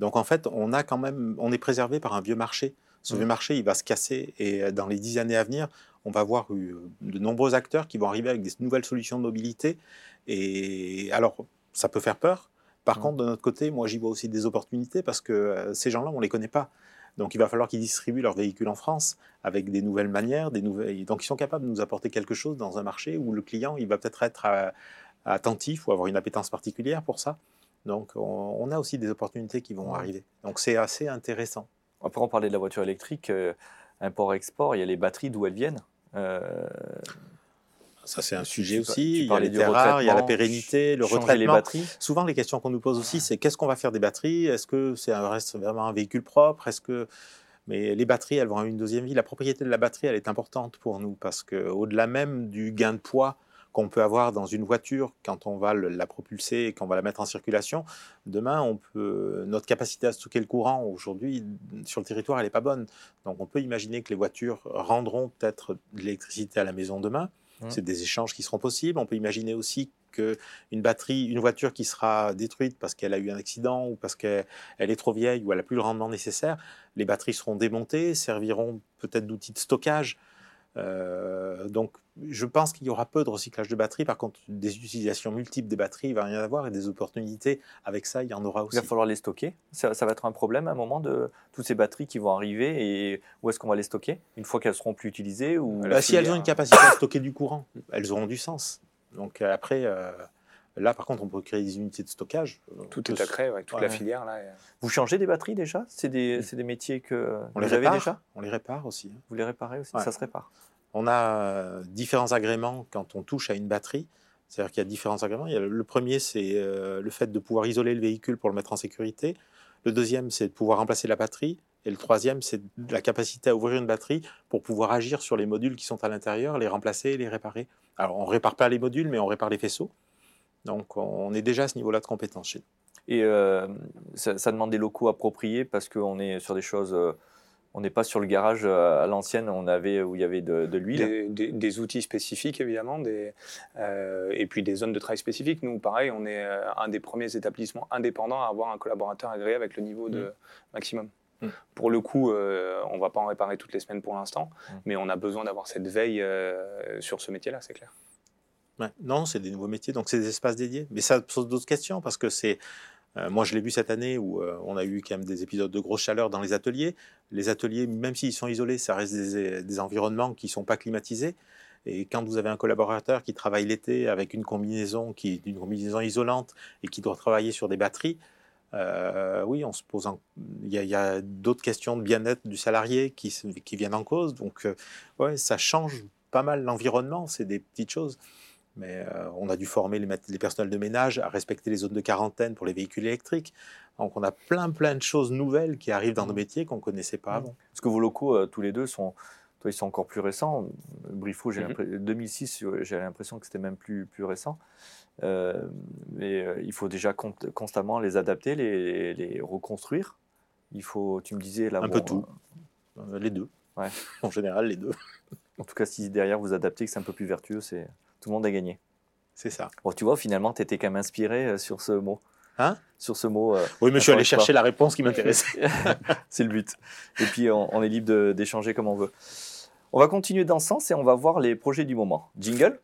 C: Donc en fait, on a quand même, on est préservé par un vieux marché ce vieux marché, il va se casser et euh, dans les dix années à venir, on va voir euh, de nombreux acteurs qui vont arriver avec des nouvelles solutions de mobilité. Et alors, ça peut faire peur. Par contre, de notre côté, moi, j'y vois aussi des opportunités parce que euh, ces gens-là, on ne les connaît pas. Donc, il va falloir qu'ils distribuent leurs véhicules en France avec des nouvelles manières, des nouvelles. Donc, ils sont capables de nous apporter quelque chose dans un marché où le client, il va peut-être être, attentif ou avoir une appétence particulière pour ça. Donc, on a aussi des opportunités qui vont arriver. Donc, c'est assez intéressant.
A: Après, on parlait de la voiture électrique, euh, import-export, il y a les batteries, d'où elles viennent. Euh,
C: ça, c'est un sujet aussi. Il y a les terres rares, il y a la pérennité, le retraitement. Les batteries. Souvent, les questions qu'on nous pose aussi, c'est qu'est-ce qu'on va faire des batteries? Est-ce que c'est un, reste vraiment un véhicule propre? Est-ce que mais les batteries, elles vont avoir une deuxième vie. La propriété de la batterie, elle est importante pour nous parce que au-delà même du gain de poids qu'on peut avoir dans une voiture quand on va la propulser et qu'on va la mettre en circulation. Demain, on peut, notre capacité à stocker le courant aujourd'hui sur le territoire, elle n'est pas bonne. Donc on peut imaginer que les voitures rendront peut-être de l'électricité à la maison demain. Mmh. C'est des échanges qui seront possibles. On peut imaginer aussi qu'une batterie, une voiture qui sera détruite parce qu'elle a eu un accident ou parce qu'elle est trop vieille ou elle n'a plus le rendement nécessaire, les batteries seront démontées, serviront peut-être d'outils de stockage. Euh, donc, je pense qu'il y aura peu de recyclage de batteries. Par contre, des utilisations multiples des batteries, il va y en avoir et des opportunités avec ça, il y en aura aussi.
A: Il va falloir les stocker. Ça, va être un problème à un moment de toutes ces batteries qui vont arriver et où est-ce qu'on va les stocker? Une fois qu'elles seront plus utilisées ou
C: bah, Si elles ont une capacité à stocker du courant, elles auront du sens. Donc euh, après. Euh, là, par contre, on peut créer des unités de stockage.
B: Tout est à créer, toute la filière. Là.
A: Vous changez des batteries déjà? C'est des, des, métiers que
C: on vous les avez déjà? On les répare aussi. Hein.
A: Vous les réparez aussi? Ça se répare
C: On a différents agréments quand on touche à une batterie. C'est-à-dire qu'il y a différents agréments. Il y a le premier, c'est le fait de pouvoir isoler le véhicule pour le mettre en sécurité. Le deuxième, c'est de pouvoir remplacer la batterie. Et le troisième, c'est la capacité à ouvrir une batterie pour pouvoir agir sur les modules qui sont à l'intérieur, les remplacer et les réparer. Alors, on ne répare pas les modules, mais on répare les faisceaux. Donc, on est déjà à ce niveau-là de compétence chez nous.
A: Et euh, ça, demande des locaux appropriés parce qu'on est sur des choses. Euh, on n'est pas sur le garage euh, à l'ancienne on avait, où il y avait de, l'huile.
B: Des, outils spécifiques, évidemment, des, et puis des zones de travail spécifiques. Nous, pareil, on est un des premiers établissements indépendants à avoir un collaborateur agréé avec le niveau de mmh. maximum. Mmh. Pour le coup, on ne va pas en réparer toutes les semaines pour l'instant, mmh. mais on a besoin d'avoir cette veille sur ce métier-là, c'est clair.
C: Non, c'est des nouveaux métiers, donc c'est des espaces dédiés. Mais ça pose d'autres questions parce que c'est euh, moi, je l'ai vu cette année où euh, on a eu quand même des épisodes de grosse chaleur dans les ateliers. Les ateliers, même s'ils sont isolés, ça reste des, environnements qui ne sont pas climatisés. Et quand vous avez un collaborateur qui travaille l'été avec une combinaison qui une combinaison isolante et qui doit travailler sur des batteries, euh, oui, on se pose. Il y a, d'autres questions de bien-être du salarié qui, qui, viennent en cause. Donc, ouais, ça change pas mal l'environnement. C'est des petites choses. Mais euh, on a dû former les, personnels de ménage à respecter les zones de quarantaine pour les véhicules électriques. Donc on a plein plein de choses nouvelles qui arrivent dans nos mmh. métiers qu'on ne connaissait pas avant.
A: Parce que vos locaux, euh, tous les deux, sont, toi, ils sont encore plus récents. J'ai 2006, mmh. j'ai l'impression que c'était même plus, plus récent. Euh, mais il faut déjà constamment les adapter, les, les, reconstruire. Il faut, tu me disais là.
C: Un peu tout. les deux. Ouais. en général, les deux.
A: En tout cas, si derrière vous adaptez, que c'est un peu plus vertueux, c'est tout le monde a gagné.
C: C'est ça.
A: Bon, tu vois, finalement, tu étais quand même inspiré euh, sur ce mot.
C: Hein?
A: Sur ce mot. Euh,
C: oui, mais je suis allé chercher la réponse qui m'intéressait. (laughs) (laughs)
A: c'est le but. Et puis, on, est libre d'échanger comme on veut. On va continuer dans ce sens et on va voir les projets du moment. Jingle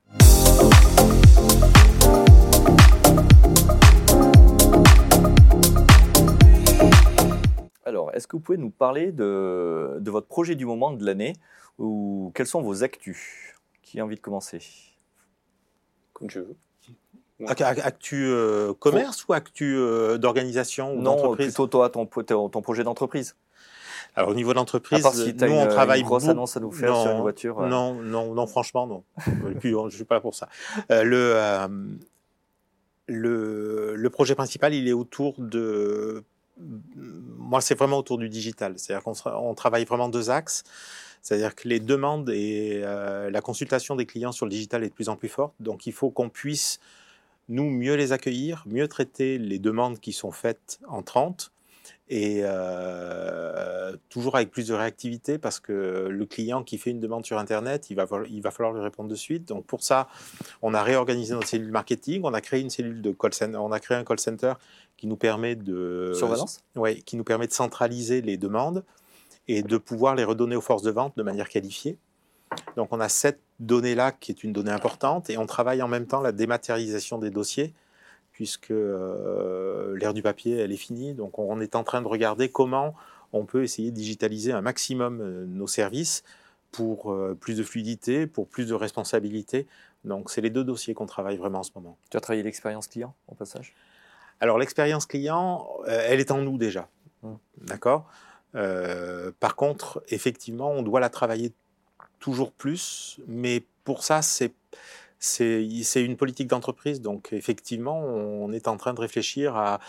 A: Alors, est-ce que vous pouvez nous parler de, de votre projet du moment de l'année ou quels sont vos actus? Qui a envie de commencer?
C: Actu euh, commerce ou actu euh, d'organisation ou
A: Non, plutôt toi, ton, ton projet d'entreprise.
C: Alors au niveau de l'entreprise, nous on travaille une
A: grosse annonce à nous faire sur une voiture.
C: Euh. Non, non, non, franchement non. Et puis je suis pas là pour ça. le, le, le projet principal, il est autour de. Moi, c'est vraiment autour du digital. C'est-à-dire qu'on travaille vraiment deux axes. C'est-à-dire que les demandes et euh, la consultation des clients sur le digital est de plus en plus forte. Donc il faut qu'on puisse, nous, mieux les accueillir, mieux traiter les demandes qui sont faites en 30 et euh, toujours avec plus de réactivité parce que le client qui fait une demande sur Internet, il va, il va falloir lui répondre de suite. Donc pour ça, on a réorganisé notre cellule marketing, on a créé une cellule de call center, on a créé un call center qui nous permet de
A: surveillance,
C: ouais, qui nous permet de centraliser les demandes et de pouvoir les redonner aux forces de vente de manière qualifiée. Donc on a cette donnée-là qui est une donnée importante et on travaille en même temps la dématérialisation des dossiers puisque euh, l'ère du papier, elle est finie. Donc on est en train de regarder comment on peut essayer de digitaliser un maximum euh, nos services pour euh, plus de fluidité, pour plus de responsabilité. Donc c'est les deux dossiers qu'on travaille vraiment en ce moment.
A: Tu as travaillé l'expérience client au passage?
C: Alors l'expérience client, elle est en nous déjà. Hum. D'accord? Euh, par contre, effectivement, on doit la travailler toujours plus, mais pour ça, c'est une politique d'entreprise. Donc, effectivement, on est en train de réfléchir à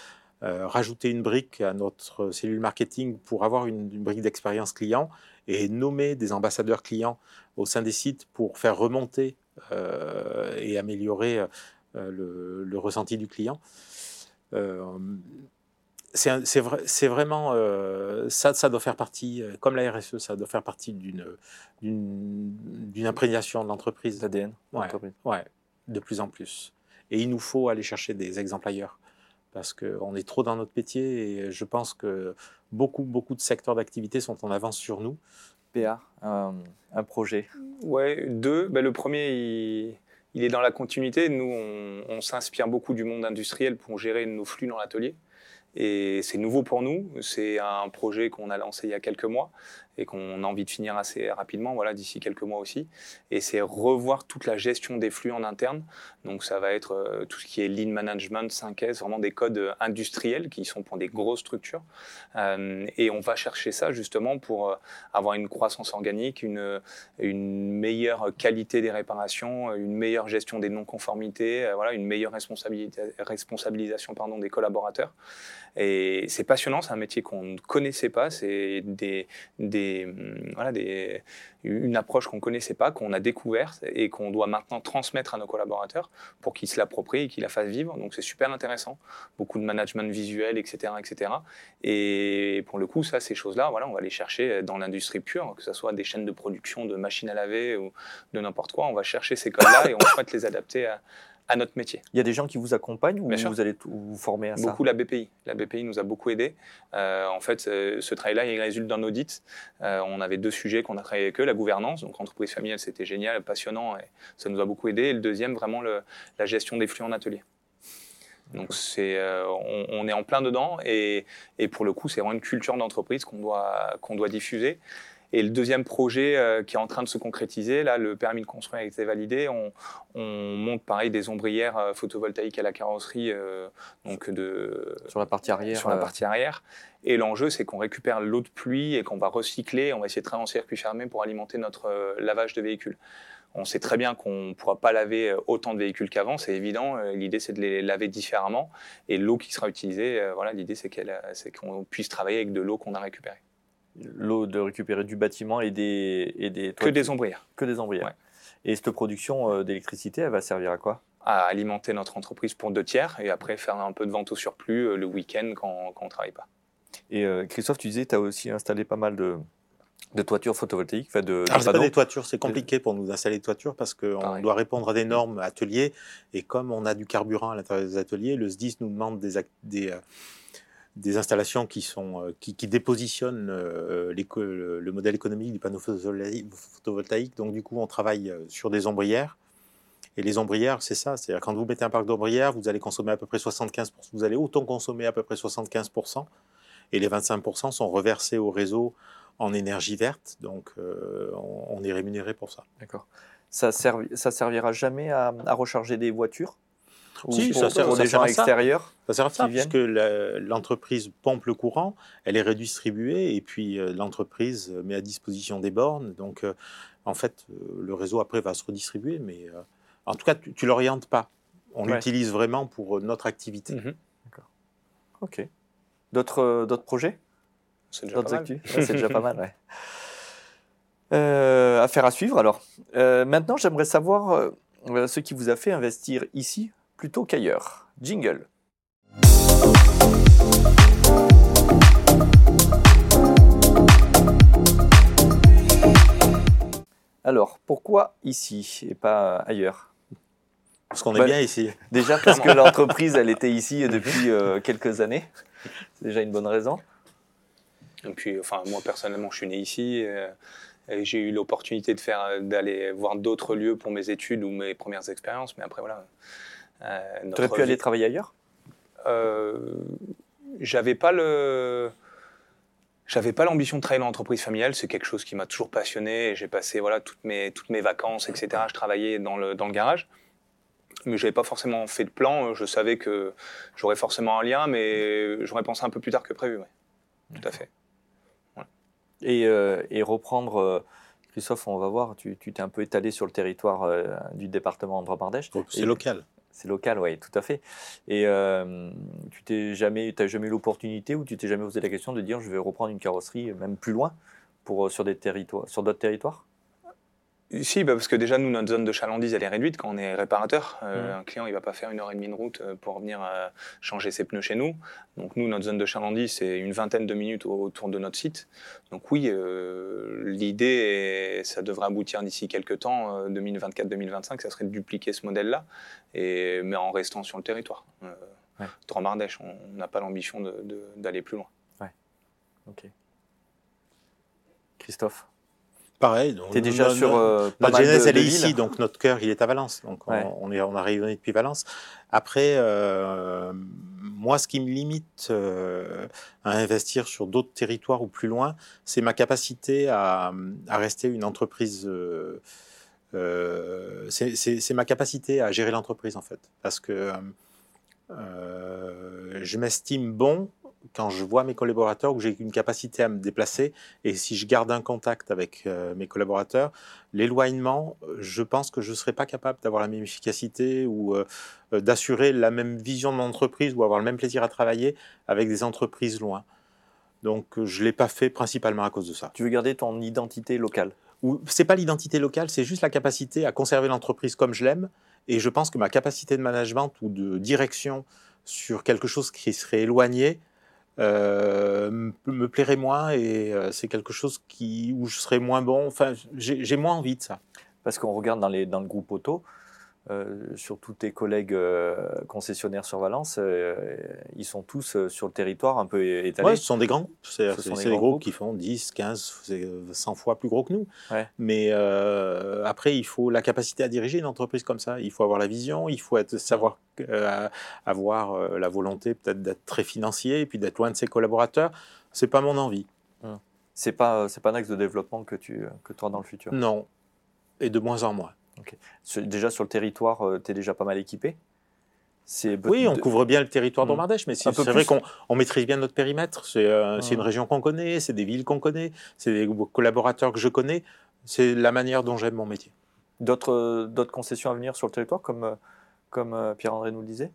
C: euh, rajouter une brique à notre cellule marketing pour avoir une, brique d'expérience client et nommer des ambassadeurs clients au sein des sites pour faire remonter euh, et améliorer le, ressenti du client c'est vraiment euh, ça, ça doit faire partie, euh, comme la RSE, ça doit faire partie d'une d'une imprégnation de l'entreprise.
A: D'ADN.
C: Ouais, ouais, de plus en plus. Et il nous faut aller chercher des exemples ailleurs parce qu'on est trop dans notre métier et je pense que beaucoup beaucoup de secteurs d'activité sont en avance sur nous.
A: PA, un, projet.
B: Ouais, deux. Ben, le premier, il, est dans la continuité. Nous, on s'inspire beaucoup du monde industriel pour gérer nos flux dans l'atelier. Et c'est nouveau pour nous. C'est un projet qu'on a lancé il y a quelques mois et qu'on a envie de finir assez rapidement, voilà, d'ici quelques mois aussi. Et c'est revoir toute la gestion des flux en interne. Donc ça va être euh, tout ce qui est lean management, 5S, vraiment des codes industriels qui sont pour des grosses structures. Euh, et on va chercher ça justement pour euh, avoir une croissance organique, une, une meilleure qualité des réparations, une meilleure gestion des non-conformités, voilà, une meilleure responsabilisation pardon, des collaborateurs. Et c'est passionnant, c'est un métier qu'on ne connaissait pas, c'est des, des, hum, voilà, des, une approche qu'on ne connaissait pas, qu'on a découverte et qu'on doit maintenant transmettre à nos collaborateurs pour qu'ils se l'approprient et qu'ils la fassent vivre. Donc c'est super intéressant, beaucoup de management visuel, etc. etc. Et pour le coup, ça, ces choses-là, voilà, on va les chercher dans l'industrie pure, que ce soit des chaînes de production de machines à laver ou de n'importe quoi, on va chercher ces codes-là et on (coughs) souhaite les adapter à, à notre métier.
A: Il y a des gens qui vous accompagnent ou vous allez vous former à
B: ça? Beaucoup la BPI. La BPI nous a beaucoup aidé. Euh, en fait, ce travail-là, il résulte d'un audit. Euh, on avait deux sujets qu'on a travaillé avec eux, la gouvernance, donc entreprise familiale, c'était génial, passionnant, et ça nous a beaucoup aidé. Et le deuxième, vraiment le, la gestion des flux en atelier. Donc c'est, euh, on, on, est en plein dedans et, et pour le coup, c'est vraiment une culture d'entreprise qu'on doit, qu'on doit diffuser. Et le deuxième projet euh, qui est en train de se concrétiser, là, le permis de construire a été validé. On, on monte pareil des ombrières euh, photovoltaïques à la carrosserie, euh, donc de
A: sur la partie arrière.
B: Sur la partie arrière. Et l'enjeu, c'est qu'on récupère l'eau de pluie et qu'on va recycler. On va essayer de travailler en circuit fermé pour alimenter notre lavage de véhicules. On sait très bien qu'on ne pourra pas laver autant de véhicules qu'avant, c'est évident. L'idée, c'est de les laver différemment. Et l'eau qui sera utilisée, voilà, l'idée, c'est qu'on puisse travailler avec de l'eau qu'on a récupérée
A: l'eau de récupérer du bâtiment et des, et des
B: Que des ombrières.
A: Que des ombrières. Et cette production euh, d'électricité, elle va servir à quoi?
B: À alimenter notre entreprise pour deux tiers et après faire un peu de vente au surplus euh, le week-end quand, on ne travaille pas.
A: Et euh, Christophe, tu disais, tu as aussi installé pas mal de, de toitures photovoltaïques enfin de,
C: Alors, pas des toitures, c'est compliqué pour nous d'installer des toitures parce qu'on doit répondre à des normes ateliers et comme on a du carburant à l'intérieur des ateliers, le SDIS nous demande des, des, des installations qui, sont, euh, qui, dépositionnent euh, le, modèle économique du panneau photovoltaïque. Donc, du coup, on travaille euh, sur des ombrières. Et les ombrières, c'est ça. C'est-à-dire, quand vous mettez un parc d'ombrières, vous allez consommer à peu près 75%. Vous allez autant consommer à peu près 75%. Et les 25% sont reversés au réseau en énergie verte. Donc, on, est rémunéré pour ça.
A: D'accord. Ça, ça servira jamais à recharger des voitures?
C: Si, ça sert, des gens extérieurs Ça sert à ça, puisque l'entreprise pompe le courant, elle est redistribuée, et puis euh, l'entreprise met à disposition des bornes. Donc, euh, en fait, euh, le réseau après va se redistribuer, mais en tout cas, tu, ne l'orientes pas. On l'utilise vraiment pour notre activité.
A: Mhm. D'accord. Ok. D'autres projets?
B: C'est déjà, pas mal.
A: C'est déjà pas mal, ouais. affaire à suivre alors. maintenant, j'aimerais savoir ce qui vous a fait investir ici plutôt qu'ailleurs. Jingle. Alors, pourquoi ici et pas ailleurs?
C: Parce qu'on est bah, bien ici.
A: Déjà parce que l'entreprise, elle était ici (laughs) depuis euh, quelques années. C'est déjà une bonne raison.
B: Et puis, enfin, moi personnellement, je suis né ici. Euh, et j'ai eu l'opportunité de faire, d'aller voir d'autres lieux pour mes études ou mes premières expériences. Mais après, voilà,
A: tu aurais pu aller travailler ailleurs?
B: Euh, J'avais pas le. J'avais pas l'ambition de travailler dans l'entreprise familiale, c'est quelque chose qui m'a toujours passionné. J'ai passé voilà toutes mes toutes mes vacances, etc. Je travaillais dans le dans le garage, mais j'avais pas forcément fait de plan. Je savais que j'aurais forcément un lien, mais j'aurais pensé un peu plus tard que prévu. Tout à fait.
A: Et, euh, et, reprendre. Christophe, on va voir, tu t'es un peu étalé sur le territoire du département de ardèche
C: C'est local.
A: C'est local, oui, tout à fait. Et euh, tu t'es jamais, jamais eu l'opportunité ou tu t'es jamais posé la question de dire je vais reprendre une carrosserie même plus loin pour euh, sur des territoires, sur d'autres territoires?
B: Si, bah, parce que déjà, nous, notre zone de chalandise, elle est réduite quand on est réparateur. Euh, mmh. Un client, il va pas faire une heure et demie de route euh, pour venir euh, changer ses pneus chez nous. Donc, nous, notre zone de chalandise, c'est une vingtaine de minutes autour de notre site. Donc, oui, l'idée, ça devrait aboutir d'ici quelques temps, 2024-2025, ça serait de dupliquer ce modèle-là, mais en restant sur le territoire. Ouais. on n'a pas l'ambition d'aller plus loin.
A: Ouais. Ok. Christophe?
C: Pareil.
A: Tu es déjà sur.
C: Euh, notre genèse, elle est ici, donc notre cœur, il est à Valence. Donc on, est, on a rayonné depuis Valence. Après, euh, moi, ce qui me limite euh, à investir sur d'autres territoires ou plus loin, c'est ma capacité à, à, rester une entreprise. Euh, euh c'est ma capacité à gérer l'entreprise, en fait. Parce que je m'estime bon quand je vois mes collaborateurs, où j'ai une capacité à me déplacer, et si je garde un contact avec euh, mes collaborateurs, l'éloignement, je pense que je ne serais pas capable d'avoir la même efficacité ou euh, euh, d'assurer la même vision de mon entreprise ou avoir le même plaisir à travailler avec des entreprises loin. Donc je ne l'ai pas fait principalement à cause de ça.
A: Tu veux garder ton identité locale?
C: Ce n'est pas l'identité locale, c'est juste la capacité à conserver l'entreprise comme je l'aime. Et je pense que ma capacité de management ou de direction sur quelque chose qui serait éloigné, euh, me plairait moins et euh, c'est quelque chose qui, où je serais moins bon. Enfin, j'ai moins envie de ça.
A: Parce qu'on regarde dans, les, dans le groupe auto, euh, sur tous tes collègues concessionnaires sur Valence, ils sont tous sur le territoire un peu étalés.
C: Oui, ce sont des grands. C'est des, groupes, qui font 10, 15, 100 fois plus gros que nous. Mais après, il faut la capacité à diriger une entreprise comme ça. Il faut avoir la vision, il faut être, savoir avoir la volonté peut-être d'être très financier et puis d'être loin de ses collaborateurs. C'est pas mon envie.
A: Hum. C'est pas pas un axe de développement que tu que tu as dans le futur?
C: Non, et de moins en moins.
A: Déjà sur le territoire, euh, tu es déjà pas mal équipé
C: oui, on couvre bien le territoire mmh. mais c'est vrai qu'on maîtrise bien notre périmètre. C'est euh, mmh. une région qu'on connaît, c'est des villes qu'on connaît, c'est des collaborateurs que je connais. C'est la manière dont j'aime mon métier.
A: D'autres concessions à venir sur le territoire, comme, comme Pierre-André nous le disait?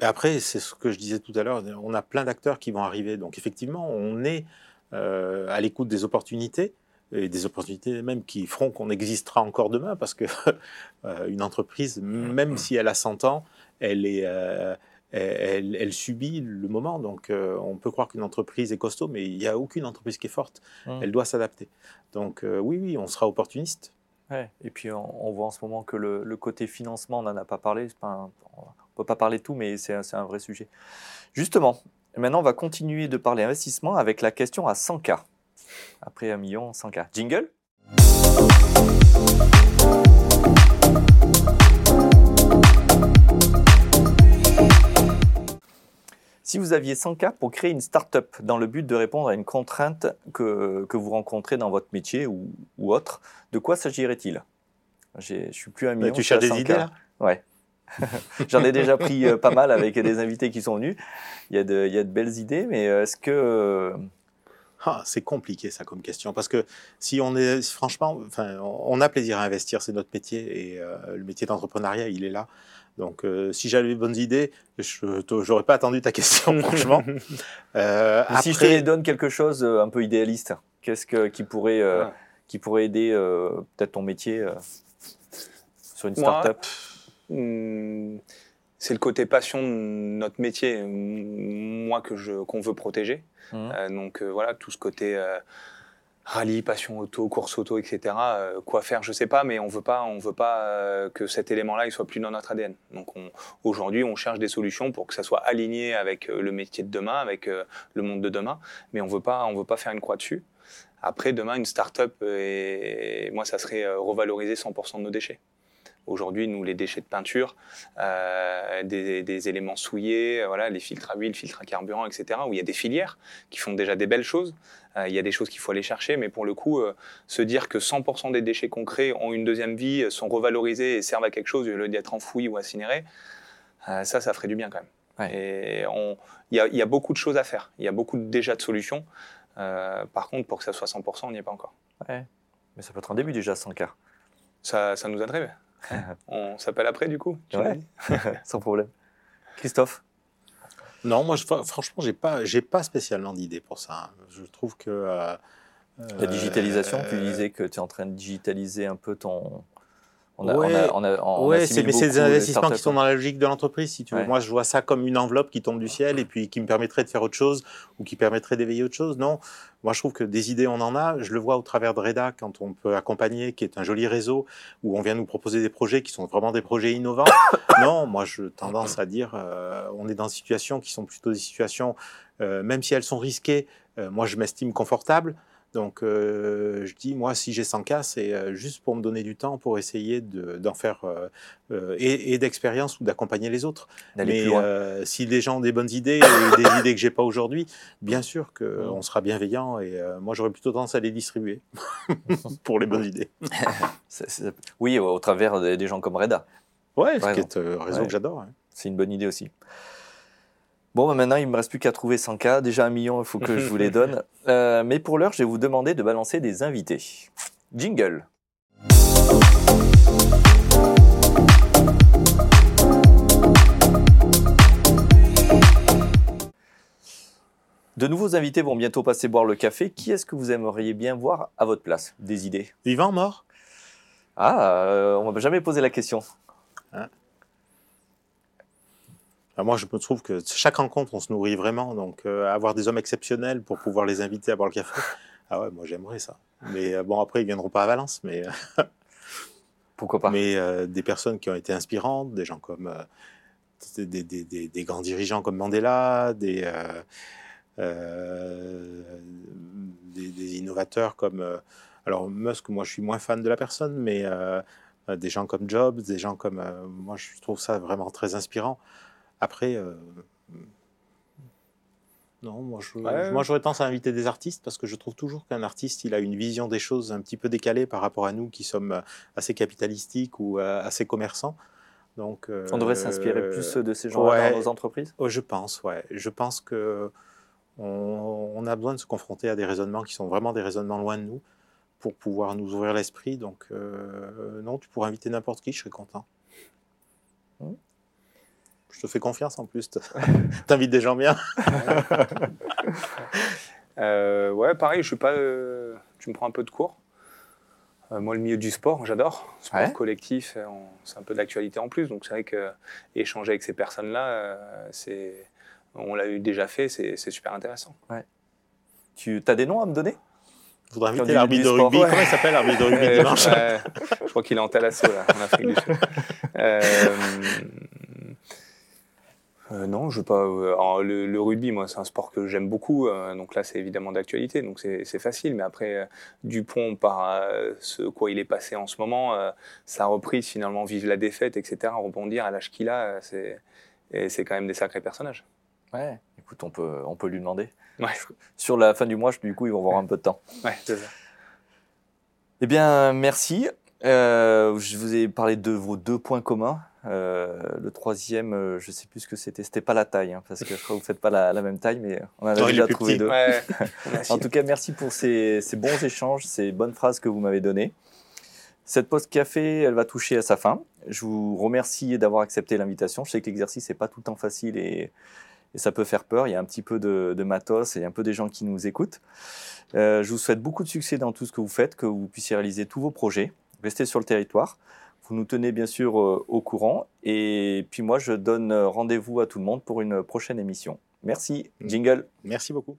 C: Après, c'est ce que je disais tout à l'heure, on a plein d'acteurs qui vont arriver. Donc effectivement, on est euh, à l'écoute des opportunités et des opportunités même qui feront qu'on existera encore demain, parce que (laughs) euh, une entreprise, même si elle a 100 ans, elle, est, euh, elle, elle, subit le moment. Donc euh, on peut croire qu'une entreprise est costaud, mais il n'y a aucune entreprise qui est forte. Mmh. Elle doit s'adapter. Donc oui, oui, on sera opportuniste.
A: Ouais. Et puis on, voit en ce moment que le, côté financement, on n'en a pas parlé. Pas on ne peut pas parler de tout, mais c'est un vrai sujet. Justement, maintenant on va continuer de parler investissement avec la question à 100K. Après un million, 100K. Jingle Si vous aviez 100K pour créer une start-up dans le but de répondre à une contrainte que, que vous rencontrez dans votre métier ou, ou autre, de quoi s'agirait-il? Je suis plus un bah, million.
C: tu cherches des idées là?
A: Ouais. (laughs) J'en ai déjà pris euh, pas mal avec des invités qui sont venus. Il y a de, il y a de belles idées, mais euh, est-ce que euh,
C: ah, c'est compliqué ça comme question parce que si on est franchement, enfin, on a plaisir à investir, c'est notre métier et euh, le métier d'entrepreneuriat, il est là. Donc, euh, si j'avais de bonnes idées, je n'aurais pas attendu ta question, (laughs) franchement.
A: Euh, si je te donne quelque chose un peu idéaliste, qu'est-ce que, qui, pourrait, qui pourrait aider peut-être ton métier sur une start-up?
B: hmm, C'est le côté passion de notre métier, moi, que je, qu'on veut protéger. Mmh. Euh, donc euh, voilà, tout ce côté euh, rallye, passion auto, course auto, etc. quoi faire, je sais pas, mais on veut pas, on veut pas que cet élément-là soit plus dans notre ADN. Donc aujourd'hui, on cherche des solutions pour que ça soit aligné avec le métier de demain, avec le monde de demain, mais on veut pas, on veut pas faire une croix dessus. Après, demain, une start-up, et moi, ça serait revaloriser 100% de nos déchets. Aujourd'hui, nous, les déchets de peinture, euh, des, éléments souillés, euh, voilà, les filtres à huile, filtres à carburant, etc., où il y a des filières qui font déjà des belles choses. Euh, il y a des choses qu'il faut aller chercher, mais pour le coup, se dire que 100% des déchets crée ont une deuxième vie, sont revalorisés et servent à quelque chose au lieu d'être enfouis ou incinérés, ça, ça ferait du bien quand même. Et il y, a beaucoup de choses à faire. Il y a beaucoup déjà de solutions. par contre, pour que ça soit 100%, on n'y est pas encore.
A: Ouais. Mais ça peut être un début déjà, 100 cas.
B: Ça, ça nous aiderait. (laughs) On s'appelle après, du coup (laughs)
A: sans problème. Christophe?
C: Non, moi, je, franchement, j'ai pas, j'ai pas spécialement d'idée pour ça. Je trouve que. Euh,
A: la digitalisation, tu disais que tu es en train de digitaliser un peu ton,
C: on a, ouais, on a, mais c'est des investissements qui sont dans la logique de l'entreprise. Si tu veux. Moi, je vois ça comme une enveloppe qui tombe du ciel et puis qui me permettrait de faire autre chose ou qui permettrait d'éveiller autre chose. Non, moi, je trouve que des idées, on en a. Je le vois au travers de Reda quand on peut accompagner, qui est un joli réseau où on vient nous proposer des projets qui sont vraiment des projets innovants. (coughs) non, moi, je tendance à dire, euh, on est dans des situations qui sont plutôt des situations, euh, même si elles sont risquées. Euh, moi, je m'estime confortable. Donc, euh, je dis, moi, si j'ai 100 cas, c'est euh, juste pour me donner du temps pour essayer d'en faire euh, et, d'expérience ou d'accompagner les autres. Mais si les gens ont des bonnes idées et des (coughs) idées que j'ai pas aujourd'hui, bien sûr qu'on sera bienveillant et moi, j'aurais plutôt tendance à les distribuer (laughs) pour les bonnes idées. (laughs)
A: Oui, au travers des gens comme Reda.
C: Ouais, ce qui est un réseau que j'adore. Hein.
A: C'est une bonne idée aussi. Bon, bah, maintenant, il ne me reste plus qu'à trouver 100 cas. Déjà un million, il faut que je vous les donne. (laughs) Euh, mais pour l'heure, je vais vous demander de balancer des invités. Jingle. De nouveaux invités vont bientôt passer boire le café. Qui est-ce que vous aimeriez bien voir à votre place? Des idées?
C: Vivant, mort?
A: Ah, euh, on m'a jamais posé la question. Hein?
C: Moi, je me trouve que chaque rencontre, on se nourrit vraiment. Donc, euh, avoir des hommes exceptionnels pour pouvoir les inviter à boire le café, (laughs) ah ouais, moi j'aimerais ça. Mais euh, bon, après, ils viendront pas à Valence, mais. (laughs)
A: Pourquoi pas?
C: Mais euh, des personnes qui ont été inspirantes, des gens comme. Des, des, des, des, grands dirigeants comme Mandela, des, des, innovateurs comme. alors, Musk, moi je suis moins fan de la personne, mais des gens comme Jobs, des gens comme. moi je trouve ça vraiment très inspirant. Après, euh, non, moi, moi j'aurais tendance à inviter des artistes parce que je trouve toujours qu'un artiste, il a une vision des choses un petit peu décalée par rapport à nous qui sommes euh, assez capitalistiques ou euh, assez commerçants. Donc,
A: on devrait s'inspirer plus de ces gens-là dans nos entreprises?
C: Oh, je pense, ouais. Je pense que on, a besoin de se confronter à des raisonnements qui sont vraiment des raisonnements loin de nous pour pouvoir nous ouvrir l'esprit. Donc, non, tu pourrais inviter n'importe qui, je serais content. Je te fais confiance en plus. (laughs) T'invites des gens bien. (laughs)
B: euh, ouais, pareil, je suis pas. Euh, tu me prends un peu de cours. Euh, moi, le milieu du sport, j'adore. Sport collectif, c'est un peu d'actualité en plus. Donc, c'est vrai que échanger avec ces personnes-là, c'est, on l'a déjà fait, c'est, super intéressant.
A: Ouais. Tu as des noms à me donner?
C: Je voudrais inviter l'arbitre de rugby. Comment il s'appelle l'arbitre de rugby dimanche?
B: Je crois qu'il est en Talasso, là, en Afrique du Sud. (laughs) Euh, non, je veux pas. Euh, le, rugby, moi, c'est un sport que j'aime beaucoup. Euh, donc là, c'est évidemment d'actualité, donc c'est facile. Mais après, Dupont, par ce quoi il est passé en ce moment, sa reprise, finalement, vivre la défaite, etc., rebondir à l'âge qu'il a, c'est quand même des sacrés personnages.
A: Ouais, écoute, on peut, on peut lui demander.
B: Ouais.
A: Sur la fin du mois, du coup, ils vont avoir un peu de temps.
B: Ouais, c'est ça.
A: Eh bien, merci. je vous ai parlé de vos deux points communs. Euh, le troisième, euh, je ne sais plus ce que c'était. C'était pas la taille, hein, parce que je crois que vous faites pas la, même taille, mais on a déjà trouvé deux. (laughs) en tout cas, merci pour ces, bons échanges, ces bonnes phrases que vous m'avez données. Cette pause café, elle va toucher à sa fin. Je vous remercie d'avoir accepté l'invitation. Je sais que l'exercice n'est pas tout le temps facile et, ça peut faire peur. Il y a un petit peu de, matos et un peu des gens qui nous écoutent. Euh, je vous souhaite beaucoup de succès dans tout ce que vous faites, que vous puissiez réaliser tous vos projets. Restez sur le territoire. Vous nous tenez bien sûr euh, au courant. Et puis moi, je donne rendez-vous à tout le monde pour une prochaine émission. Merci. Jingle.
C: Merci beaucoup.